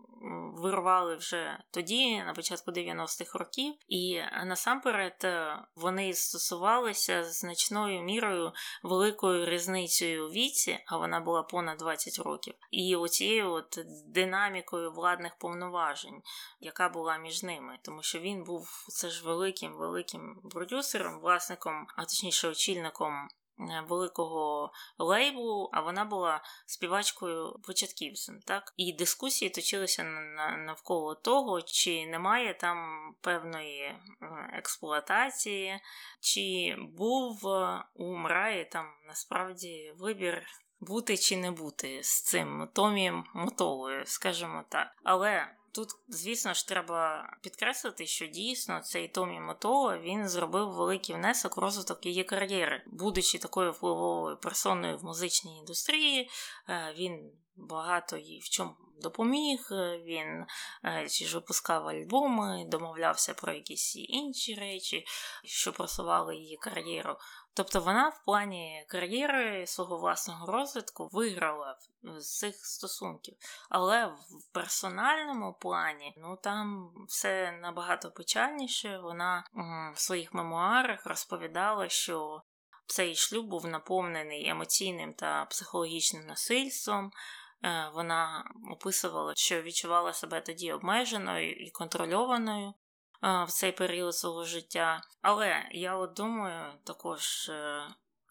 [SPEAKER 1] вирували вже тоді, на початку 90-х років, і насамперед е, вони стосувалися значною мірою великою різницею у віці, а вона була понад 20 років, і оцією от динамікою владних повноважень, яка була між ними, тому що він був це ж великим великим продюсером, власником, а точніше очільником Е, великого лейблу, а вона була співачкою початківцем. Так? І дискусії точилися навколо того, чи немає там певної е, експлуатації, чи був е, у Мраї там насправді вибір. Бути чи не бути з цим Томі Мотолою, скажімо так. Але Тут, звісно ж, треба підкреслити, що дійсно цей Томі Мотола він зробив великий внесок у розвиток її кар'єри, будучи такою впливовою персоною в музичній індустрії, е, він багато їй в чому допоміг. Е, він е, ж випускав альбоми, домовлявся про якісь інші речі, що просували її кар'єру. Тобто вона в плані кар'єри свого власного розвитку виграла з цих стосунків. Але в персональному плані ну там все набагато печальніше. Вона в своїх мемуарах розповідала, що цей шлюб був наповнений емоційним та психологічним насильством. Е, вона описувала, що відчувала себе тоді обмеженою і контрольованою в цей період свого життя. Але я от думаю, також е,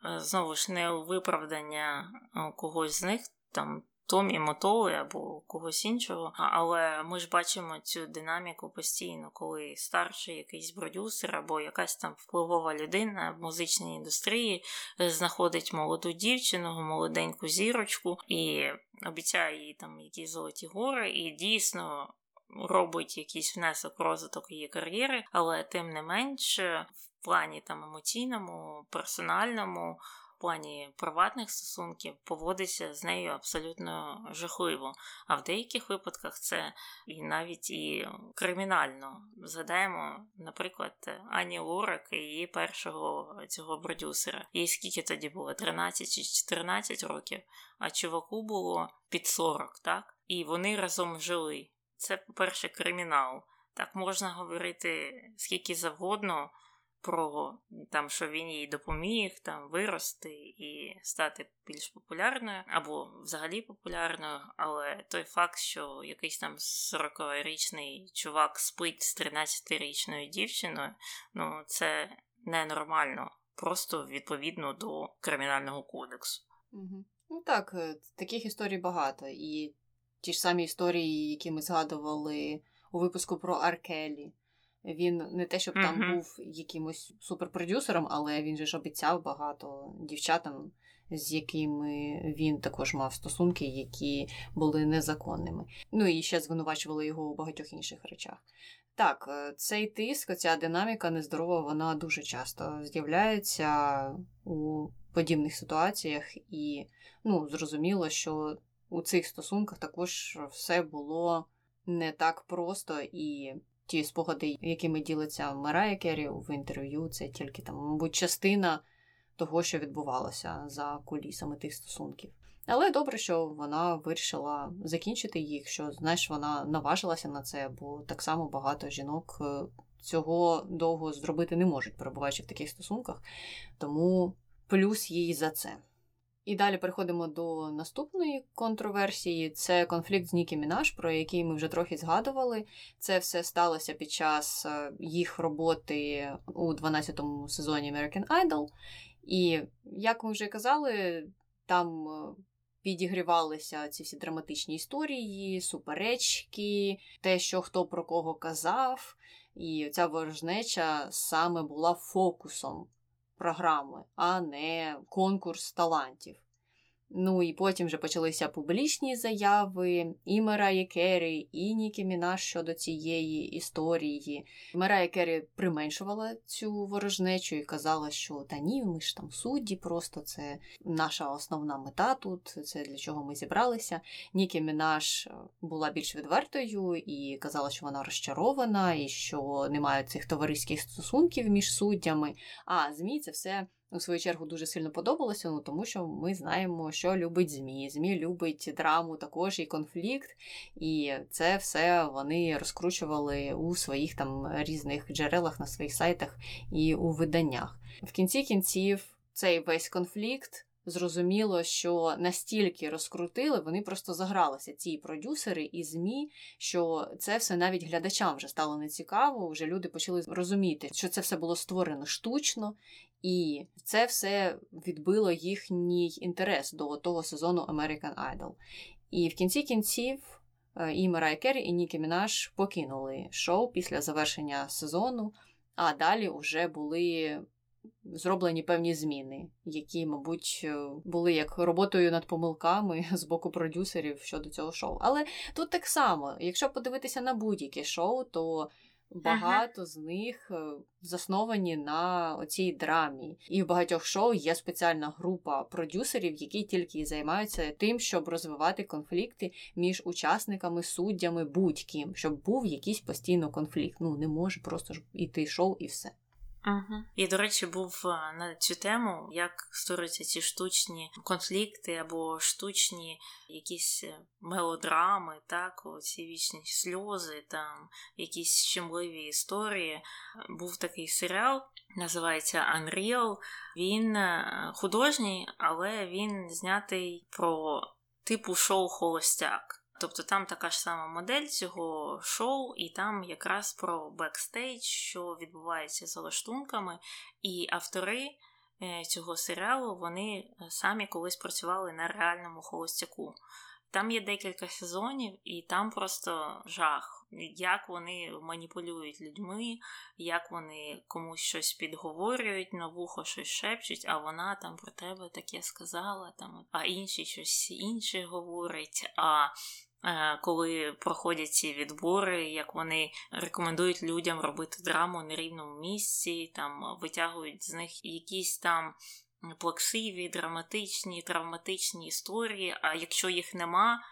[SPEAKER 1] е, знову ж не у виправдання когось з них, там Томі Мотоли або когось іншого. Але ми ж бачимо цю динаміку постійно, коли старший якийсь продюсер або якась там впливова людина в музичній індустрії е, знаходить молоду дівчину, молоденьку зірочку і обіцяє їй там якісь золоті гори, і дійсно робить якийсь внесок в розвиток її кар'єри, але тим не менш, в плані там емоційному, персональному. В плані приватних стосунків поводиться з нею абсолютно жахливо. А в деяких випадках це і навіть і кримінально. Згадаємо, наприклад, Ані Лурак і її першого цього продюсера. Їй скільки тоді було? 13 чи 14 років, а чуваку було під 40, так? І вони разом жили це, по-перше, кримінал. Так можна говорити скільки завгодно про там, що він їй допоміг там вирости і стати більш популярною, або взагалі популярною. Але той факт, що якийсь там 40-річний чувак спить з 13-річною дівчиною, ну це ненормально, просто відповідно до кримінального кодексу.
[SPEAKER 2] Угу. Ну так, е, таких історій багато. І ті ж самі історії, які ми згадували у випуску про Аркелі. Він не те, щоб там mm-hmm. був якимось суперпродюсером, але він же ж обіцяв багато дівчатам, з якими він також мав стосунки, які були незаконними. Ну і ще звинувачували його у багатьох інших речах. Так, е, цей тиск, ця динаміка нездорова, вона дуже часто з'являється у подібних ситуаціях, і ну, зрозуміло, що у цих стосунках також все було не так просто, і ті спогади, якими ділиться Марая Керрі в інтерв'ю, це тільки там, мабуть, частина того, що відбувалося за кулісами тих стосунків. Але добре, що вона вирішила закінчити їх, що знаєш, вона наважилася на це, бо так само багато жінок е, цього довго зробити не можуть, перебуваючи в таких стосунках. Тому плюс їй за це. І далі переходимо до наступної контроверсії. Це конфлікт з Нікі Мінаш, про який ми вже трохи згадували. Це все сталося під час е, їх роботи у 12-му сезоні American Idol. І, як ми вже казали, там е, підігрівалися ці всі драматичні історії, суперечки, те, що хто про кого казав. І ця ворожнеча саме була фокусом програми, а не конкурс талантів. Ну і потім вже почалися публічні заяви і Мераї Керрі, і Нікі Мінаш щодо цієї історії. Мерая Керрі применшувала цю ворожнечу і казала, що та ні, ми ж там судді, просто це наша основна мета тут, це для чого ми зібралися. Нікі Мінаш була більш відвертою і казала, що вона розчарована, і що немає цих товариських стосунків між суддями. А ЗМІ це все у свою чергу дуже сильно подобалося, ну тому що ми знаємо, що любить ЗМІ. ЗМІ любить драму також і конфлікт, і це все вони розкручували у своїх там різних джерелах на своїх сайтах і у виданнях. В кінці кінців цей весь конфлікт. Зрозуміло, що настільки розкрутили, вони просто загралися, ці продюсери і ЗМІ, що це все навіть глядачам вже стало нецікаво. Вже люди почали розуміти, що це все було створено штучно, і це все відбило їхній інтерес до того сезону American Idol. І в кінці кінців е, і Марай Керрі, і Нікі Мінаш покинули шоу після завершення сезону, а далі вже були зроблені певні зміни, які, мабуть, е, були як роботою над помилками з боку продюсерів щодо цього шоу. Але тут так само, якщо подивитися на будь-яке шоу, то багато ага. з них е, засновані на оцій драмі. І в багатьох шоу є спеціальна група продюсерів, які тільки займаються тим, щоб розвивати конфлікти між учасниками, суддями, будь-ким, щоб був якийсь постійно конфлікт. Ну не може просто ж іти шоу і все.
[SPEAKER 1] Угу. І, до речі, був е, на цю тему, як створюються ці штучні конфлікти або штучні якісь е, мелодрами, так, ці вічні сльози, там якісь щемливі історії. Був такий серіал, називається Unreal. Він е, художній, але він знятий про типу шоу Холостяк. Тобто там така ж сама модель цього шоу, і там якраз про бекстейдж, що відбувається за лаштунками, і автори е, цього серіалу вони е, самі колись працювали на реальному холостяку. Там є декілька сезонів, і там просто жах, як вони маніпулюють людьми, як вони комусь щось підговорюють, на вухо щось шепчуть, а вона там про тебе таке сказала, там, а інші щось інше говорить. а коли проходять ці відбори, як вони рекомендують людям робити драму на рівному місці, там витягують з них якісь там плаксиві, драматичні, травматичні історії. А якщо їх нема,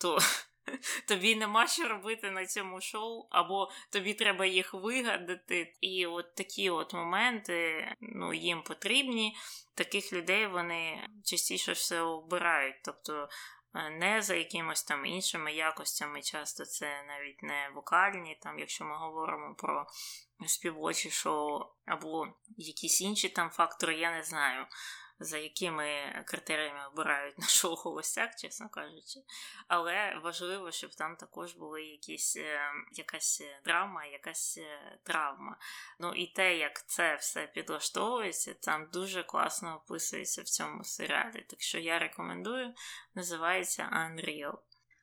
[SPEAKER 1] то тобі нема що робити на цьому шоу, або тобі треба їх вигадати. І от такі от моменти ну, їм потрібні. Таких людей вони частіше все обирають. Тобто Е, не за якимось там іншими якостями. Часто це навіть не вокальні, там, якщо ми говоримо про співочі шоу або якісь інші там фактори, я не знаю за якими критеріями обирають на шоу холостяк, чесно кажучи. Але важливо, щоб там також була якісь, е, якась драма, якась е, травма. Ну і те, як це все підлаштовується, там дуже класно описується в цьому серіалі. Так що я рекомендую, називається Unreal.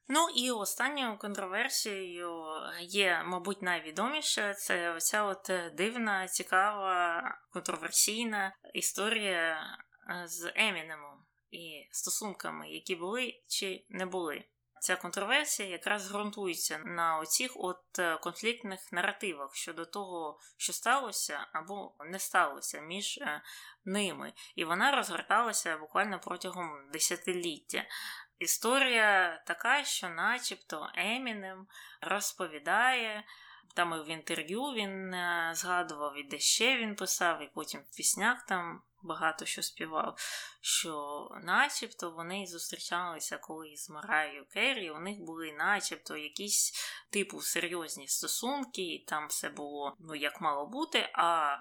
[SPEAKER 1] Ну і останньою контроверсією є, мабуть, найвідоміша це оця от дивна, цікава, контроверсійна історія Е, з Емінемом і стосунками, які були чи не були. Ця контроверсія якраз ґрунтується на оцих от е, конфліктних наративах щодо того, що сталося або не сталося між е, ними, і вона розгорталася буквально протягом десятиліття. Історія така, що, начебто, Емінем розповідає. Там і в інтерв'ю він згадував, і де ще він писав, і потім в піснях там багато що співав, що начебто вони зустрічалися колись з Мараю Керрі, у них були начебто якісь типу серйозні стосунки, і там все було ну як мало бути, а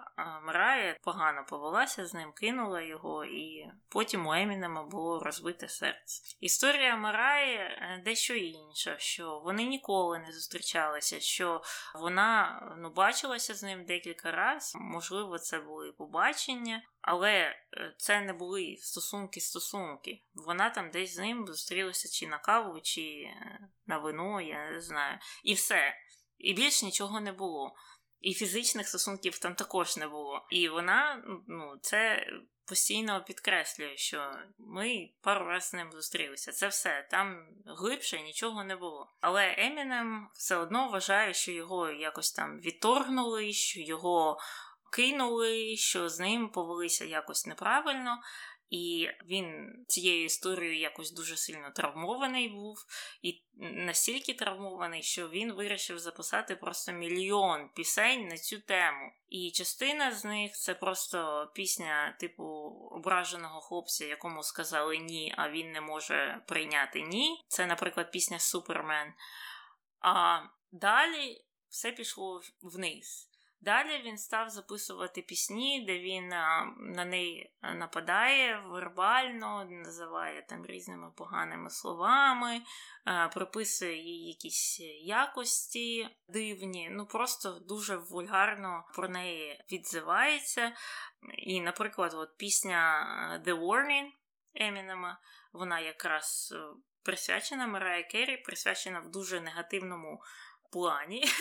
[SPEAKER 1] Марая погано повелася з ним, кинула його, і потім у Емінема було розбите серце. Історія Мараї е, дещо інша, що вони ніколи не зустрічалися, що вона ну, бачилася з ним декілька разів, можливо, це були побачення. Але е, це не були стосунки-стосунки. Вона там десь з ним зустрілася чи на каву, чи е, на вино, я не знаю. І все. І більш нічого не було. І фізичних стосунків там також не було. І вона ну, це постійно підкреслює, що ми пару разів з ним зустрілися. Це все. Там глибше нічого не було. Але Емінем все одно вважає, що його якось там відторгнули, що його кинули, що з ним повелися якось неправильно. І він цією історією якось дуже сильно травмований був, і настільки травмований, що він вирішив записати просто мільйон пісень на цю тему. І частина з них це просто пісня, типу ображеного хлопця, якому сказали ні, а він не може прийняти ні. Це, наприклад, пісня Супермен. А далі все пішло вниз. Далі він став записувати пісні, де він на неї нападає вербально, називає там різними поганими словами, приписує їй якісь якості дивні, ну просто дуже вульгарно про неї відзивається. І, наприклад, от пісня The Warning Емінема, вона якраз е, присвячена Марая Керрі, присвячена в дуже негативному плані.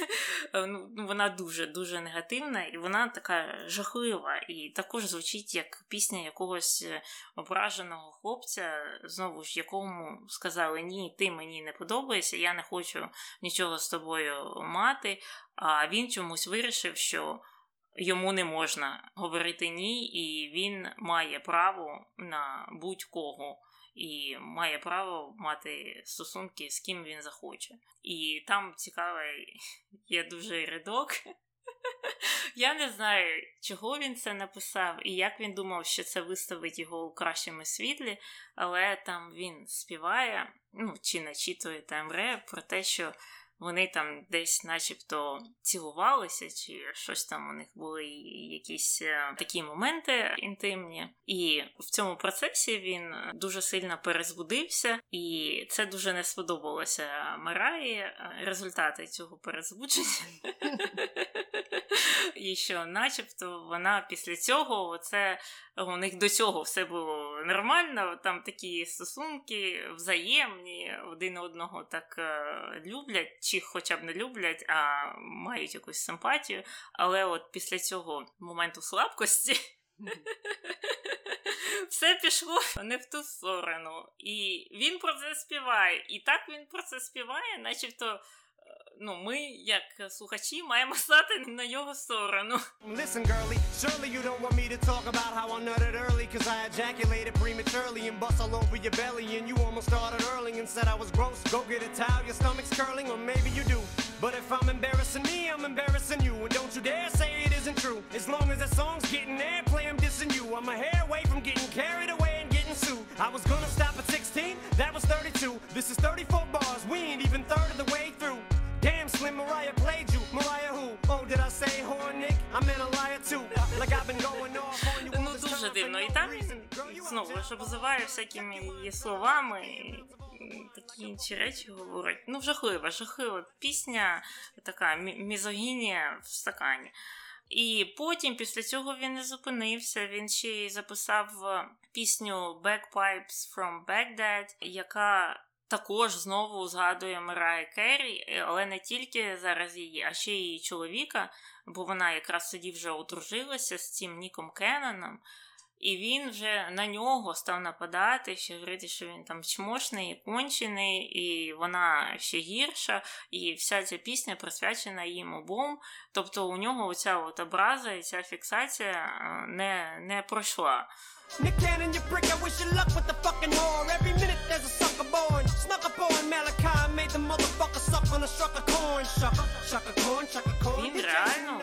[SPEAKER 1] Е, ну, ну, Вона дуже-дуже негативна, і вона така жахлива. І також звучить як пісня якогось е, ображеного хлопця, знову ж якому сказали: Ні, ти мені не подобаєшся, я не хочу нічого з тобою мати. А він чомусь вирішив, що. Йому не можна говорити ні, і він має право на будь-кого і має право мати стосунки з ким він захоче. І там цікавий є дуже рядок. Я не знаю, чого він це написав і як він думав, що це виставить його у кращому світлі, але там він співає, ну чи начитує там ре про те, що вони там десь, начебто, цілувалися, чи щось там у них були якісь е, такі моменти інтимні. І в цьому процесі він дуже сильно перезбудився, і це дуже не сподобалося Мараї. Е, результати цього перезбудження. І що, начебто, вона після цього, оце у них до цього все було нормально, там такі стосунки взаємні, один одного так е, люблять, чи хоча б не люблять, а мають якусь симпатію. Але от після цього моменту слабкості. Все пішло не в ту сторону. І він про це співає. І так він про це співає, начебто ну, ми, як слухачі, маємо стати на його сторону.
[SPEAKER 4] Listen, girly, surely you don't want me to talk about how I nutted early, cause I ejaculated prematurely and bust all over your belly, and you almost started early and said I was gross. Go get a towel, your stomach's curling, or maybe you do. But if I'm embarrassing me, I'm embarrassing you. And don't you dare say it isn't true. As long as that song's getting airplay, I'm dissing you. I'm a hair away from getting carried away and getting sued. I was gonna stop at 16, that was 32. This is 34 bars, we ain't even third of the way through. Damn, Slim Mariah played you. Mariah who? Oh, did I say hornick? I meant a liar too. Like I've been going off on you.
[SPEAKER 1] Ну, дуже дивно. І там знову ж обзиває всякими її словами. Такі інші речі говорить. Ну, жахлива, жахлива пісня, така мізогінія в стакані. І потім, після цього, він не зупинився. Він ще й записав пісню Bagpipes from Baghdad, яка також знову згадує Мирая Керрі, але не тільки зараз її, а ще її чоловіка, бо вона якраз тоді вже одружилася з цим Ніком Кенноном. І він вже на нього став нападати, ще говорити, що він там чмошний і кончений, і вона ще гірша, і вся ця пісня присвячена їм обом. Тобто у нього оця от образа і ця фіксація не, не пройшла. Nick Cannon, you prick, I wish you luck with the fucking whore. Every minute there's a sucker born. Snuck up on Malachi, made the motherfucker suck on a struck a corn. Shucker, shucker corn, shucker corn. Він реально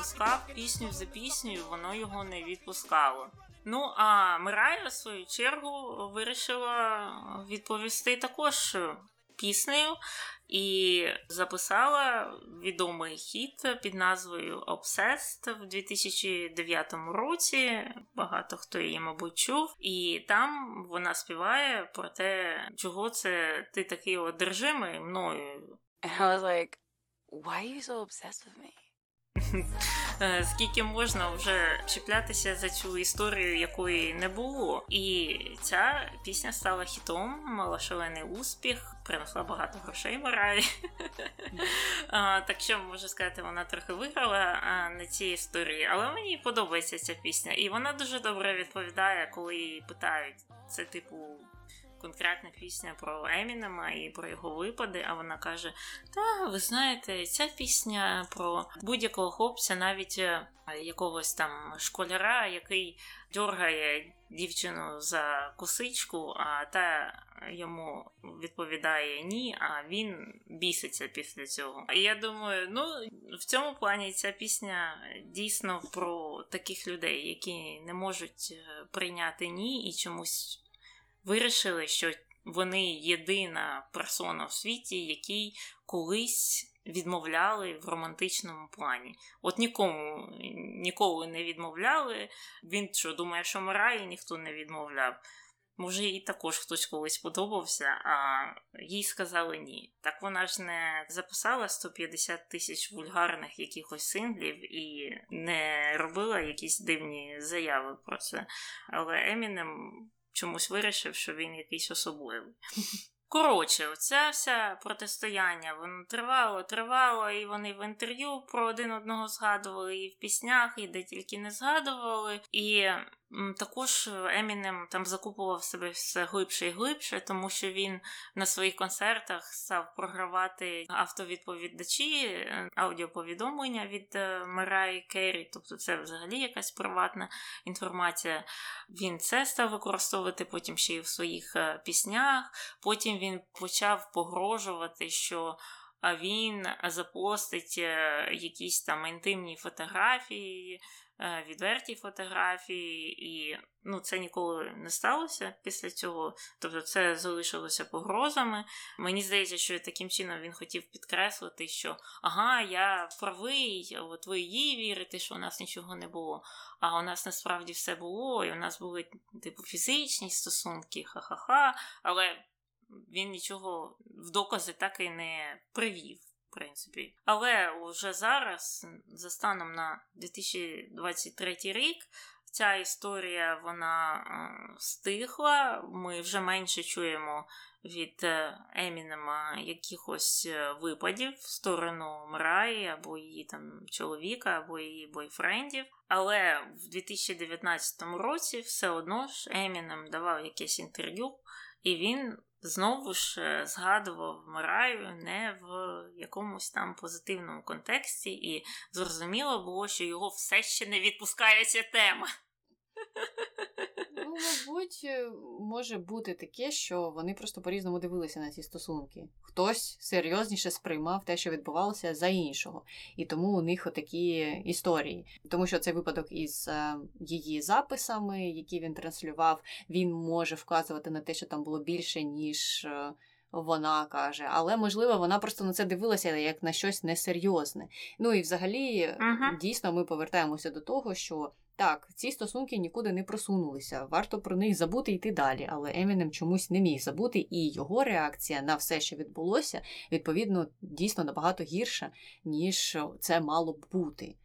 [SPEAKER 1] випускав пісню за піснею, воно його не відпускало. Ну, а Мирая, в свою чергу, вирішила відповісти також піснею і записала відомий хіт під назвою Obsessed в 2009 році. Багато хто її, мабуть, чув. І там вона співає про те, чого це ти такий одержимий мною.
[SPEAKER 5] And I was like, why are you so obsessed with me?
[SPEAKER 1] Е, скільки можна вже чіплятися за цю історію, якої не було. І ця пісня стала хітом, мала шалений успіх, принесла багато грошей Мараї. Так що можу сказати, вона трохи виграла на цій історії, але мені подобається ця пісня, і вона дуже добре відповідає, коли її питають. Це типу. Конкретна пісня про Емінема і про його випади. А вона каже: Та, ви знаєте, ця пісня про будь-якого хлопця, навіть е, якогось там школяра, який дьоргає дівчину за косичку, а та йому відповідає ні, а він біситься після цього. І я думаю, ну в цьому плані ця пісня дійсно про таких людей, які не можуть е, прийняти ні і чомусь вирішили, що вони єдина персона в світі, якій колись відмовляли в романтичному плані. От нікому ніколи не відмовляли. Він що думає, що Мараї ніхто не відмовляв. Може, їй також хтось колись подобався, а їй сказали ні. Так вона ж не записала 150 тисяч вульгарних якихось синглів і не робила якісь дивні заяви про це. Але Емінем чомусь вирішив, що він якийсь особливий. Коротше, оце все протистояння воно тривало, тривало, і вони в інтерв'ю про один одного згадували, і в піснях, і де тільки не згадували. І також Емінем там закупував себе все глибше і глибше, тому що він на своїх концертах став програвати автовідповідачі, е, аудіоповідомлення від е, Мараї Керрі, тобто це взагалі якась приватна інформація. Він це став використовувати потім ще й в своїх е, піснях. Потім він почав погрожувати, що він запостить якісь там інтимні фотографії. Е, відверті фотографії, і ну, це ніколи не сталося після цього. Тобто це залишилося погрозами. Мені здається, що таким чином він хотів підкреслити, що ага, я правий, от ви їй вірите, що у нас нічого не було. А у нас насправді все було, і у нас були типу фізичні стосунки, ха-ха-ха, але він нічого в докази так і не привів принципі. Але вже зараз, за станом на 2023 рік, ця історія вона е, стихла. Ми вже менше чуємо від е, Емінема якихось е, випадів в сторону Мраї або її там чоловіка, або її бойфрендів. Але в 2019 році все одно ж Емінем давав якесь інтерв'ю, і він знову ж е, згадував Мараю не в якомусь там позитивному контексті, і зрозуміло було, що його все ще не відпускає ця тема.
[SPEAKER 2] Ну, мабуть, е, може бути таке, що вони просто по-різному дивилися на ці стосунки. Хтось серйозніше сприймав те, що відбувалося за іншого. І тому у них отакі історії. Тому що цей випадок із е, її записами, які він транслював, він може вказувати на те, що там було більше, ніж. Е, вона каже, але можливо вона просто на це дивилася як на щось несерйозне. Ну і взагалі, uh-huh. дійсно, ми повертаємося до того, що так, ці стосунки нікуди не просунулися. Варто про них забути і йти далі, але Емінем чомусь не міг забути, і його реакція на все, що відбулося, відповідно, дійсно набагато гірша, ніж це мало б бути.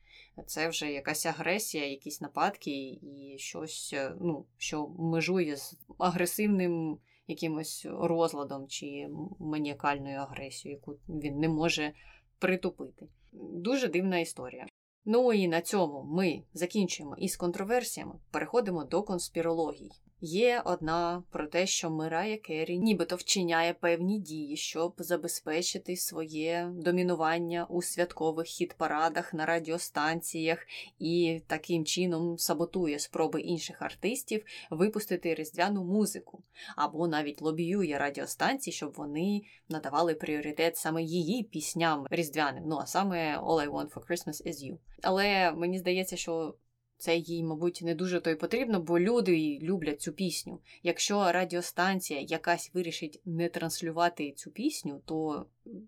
[SPEAKER 2] Це вже якась агресія, якісь нападки і щось, ну, що межує з агресивним якимось розладом чи маніакальною агресією, яку він не може притупити. Дуже дивна історія. Ну і на цьому ми закінчуємо із контроверсіями, переходимо до конспірологій. Є одна про те, що Мирая Керрі нібито вчиняє певні дії, щоб забезпечити своє домінування у святкових хіт-парадах на радіостанціях і таким чином саботує спроби інших артистів випустити різдвяну музику, або навіть лобіює радіостанції, щоб вони надавали пріоритет саме її пісням різдвяним. Ну а саме All I Want for Christmas is You. Але мені здається, що це їй, мабуть, не дуже то й потрібно, бо люди люблять цю пісню. Якщо радіостанція якась вирішить не транслювати цю пісню, то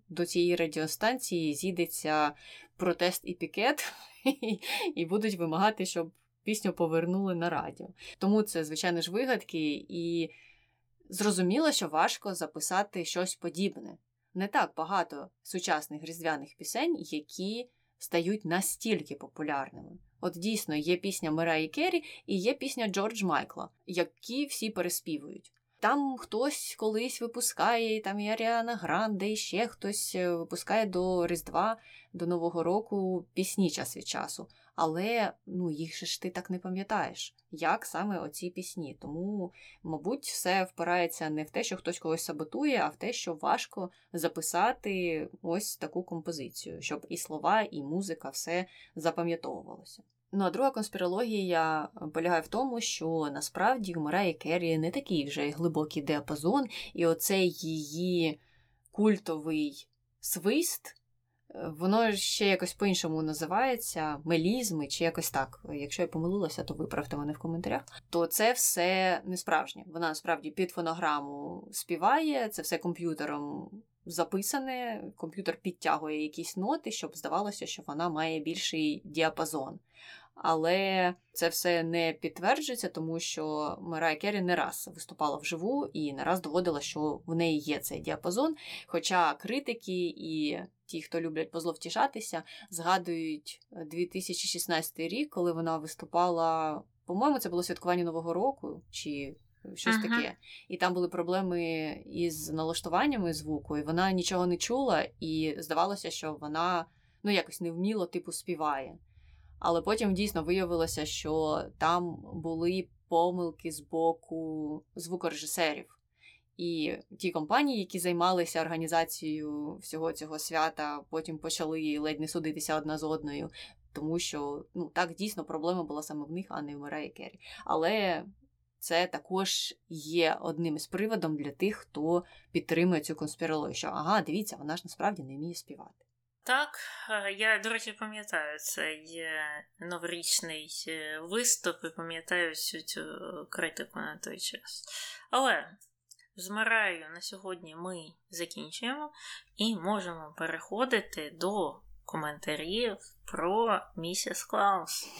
[SPEAKER 2] до цієї радіостанції зійдеться протест і пікет, і будуть вимагати, щоб пісню повернули на радіо. Тому це, звичайно ж, вигадки, і зрозуміло, що важко записати щось подібне. Не так багато сучасних різдвяних пісень, які стають настільки популярними. От дійсно є пісня Мираї Керрі і є пісня Джордж Майкла, які всі переспівують. Там хтось колись випускає, там і Аріана Гранде, і ще хтось е, випускає до Різдва, до Нового року пісні час від часу. Але ну, їх же ж ти так не пам'ятаєш, як саме оці пісні. Тому, мабуть, все впирається не в те, що хтось когось саботує, а в те, що важко записати ось таку композицію, щоб і слова, і музика все запам'ятовувалося. Ну а друга конспірологія полягає в тому, що насправді у Мараї Керрі не такий вже глибокий діапазон, і оцей її культовий свист, воно ще якось по-іншому називається, мелізми чи якось так. Якщо я помилилася, то виправте мене в коментарях. То це все не справжнє. Вона насправді під фонограму співає, це все комп'ютером записане, комп'ютер підтягує якісь ноти, щоб здавалося, що вона має більший діапазон. Але це все не підтверджується, тому що Мирай Керрі не раз виступала вживу і не раз доводила, що в неї є цей діапазон. Хоча критики і ті, хто люблять позловтішатися, згадують 2016 рік, коли вона виступала. По-моєму, це було святкування Нового року чи щось
[SPEAKER 1] Ага.
[SPEAKER 2] таке. І там були проблеми із налаштуваннями звуку, і вона нічого не чула, і здавалося, що вона ну якось невміло типу співає. Але потім дійсно виявилося, що там були помилки з боку звукорежисерів. І ті компанії, які займалися організацією всього цього свята, потім почали ледь не судитися одна з одною, тому що ну так дійсно проблема була саме в них, а не в Мереї Керрі. Але це також є одним із приводом для тих, хто підтримує цю конспірологію, що ага, дивіться, вона ж насправді не вміє співати.
[SPEAKER 1] Так, е, я, до речі, пам'ятаю цей новорічний е, виступ і пам'ятаю всю цю критику на той час. Але з Мараю на сьогодні ми закінчуємо і можемо переходити до коментарів про місіс Клаус.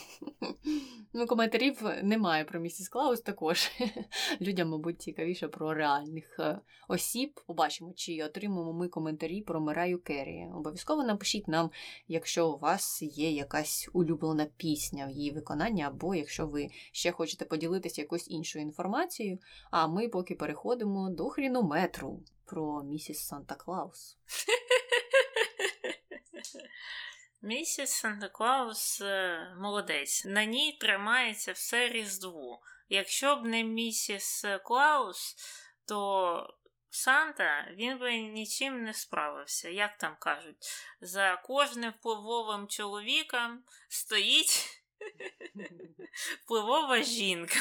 [SPEAKER 2] Ну, коментарів немає про місіс Клаус також. Людям, мабуть, цікавіше про реальних е, осіб. Побачимо, чи отримаємо ми коментарі про Мираю Керрі. Обов'язково напишіть нам, якщо у вас є якась улюблена пісня в її виконанні, або якщо ви ще хочете поділитися якоюсь іншою інформацією. А ми поки переходимо до хрінометру про місіс Санта Клаус.
[SPEAKER 1] Місіс Санта Клаус е, молодець. На ній тримається все Різдво. Якщо б не місіс Клаус, то Санта він би нічим не справився. Як там кажуть, за кожним впливовим чоловіком стоїть впливова жінка.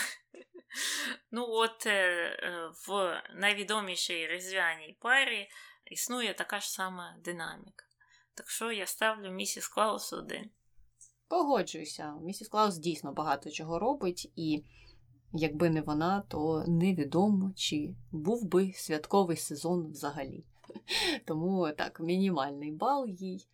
[SPEAKER 1] Ну, от е, е, в найвідомішій різдвяній парі існує така ж сама динаміка. Так що я ставлю місіс Клаус один.
[SPEAKER 2] Погоджуюся, місіс Клаус дійсно багато чого робить, і якби не вона, то невідомо, чи був би святковий сезон взагалі. Тому так, мінімальний бал їй.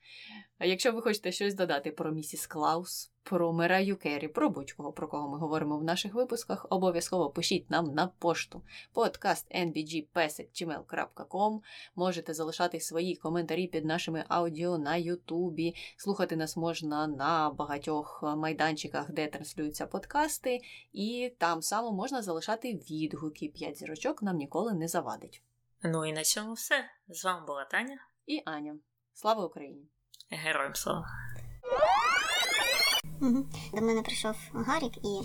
[SPEAKER 2] А якщо ви хочете щось додати про місіс Клаус, про Мераю Керрі, про будь-кого, про кого ми говоримо в наших випусках, обов'язково пишіть нам на пошту подкаст nbgpesek.gmail.com Можете залишати свої коментарі під нашими аудіо на Ютубі. Слухати нас можна на багатьох майданчиках, де транслюються подкасти, і там само можна залишати відгуки. П'ять зірочок нам ніколи не завадить.
[SPEAKER 1] Ну і на цьому все. З вами була Таня.
[SPEAKER 2] І Аня. Слава Україні!
[SPEAKER 1] Героям слава!
[SPEAKER 6] До мене прийшов Гарік і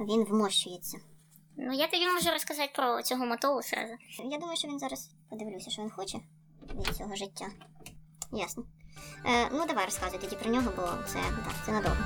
[SPEAKER 6] він вмощується.
[SPEAKER 7] Ну, я тобі можу розказати про цього мотову сразу.
[SPEAKER 6] Я думаю, що він зараз подивлюся, що він хоче від цього життя. Ясно. Е, ну, давай розказуй тоді про нього, бо це, так, це надовго.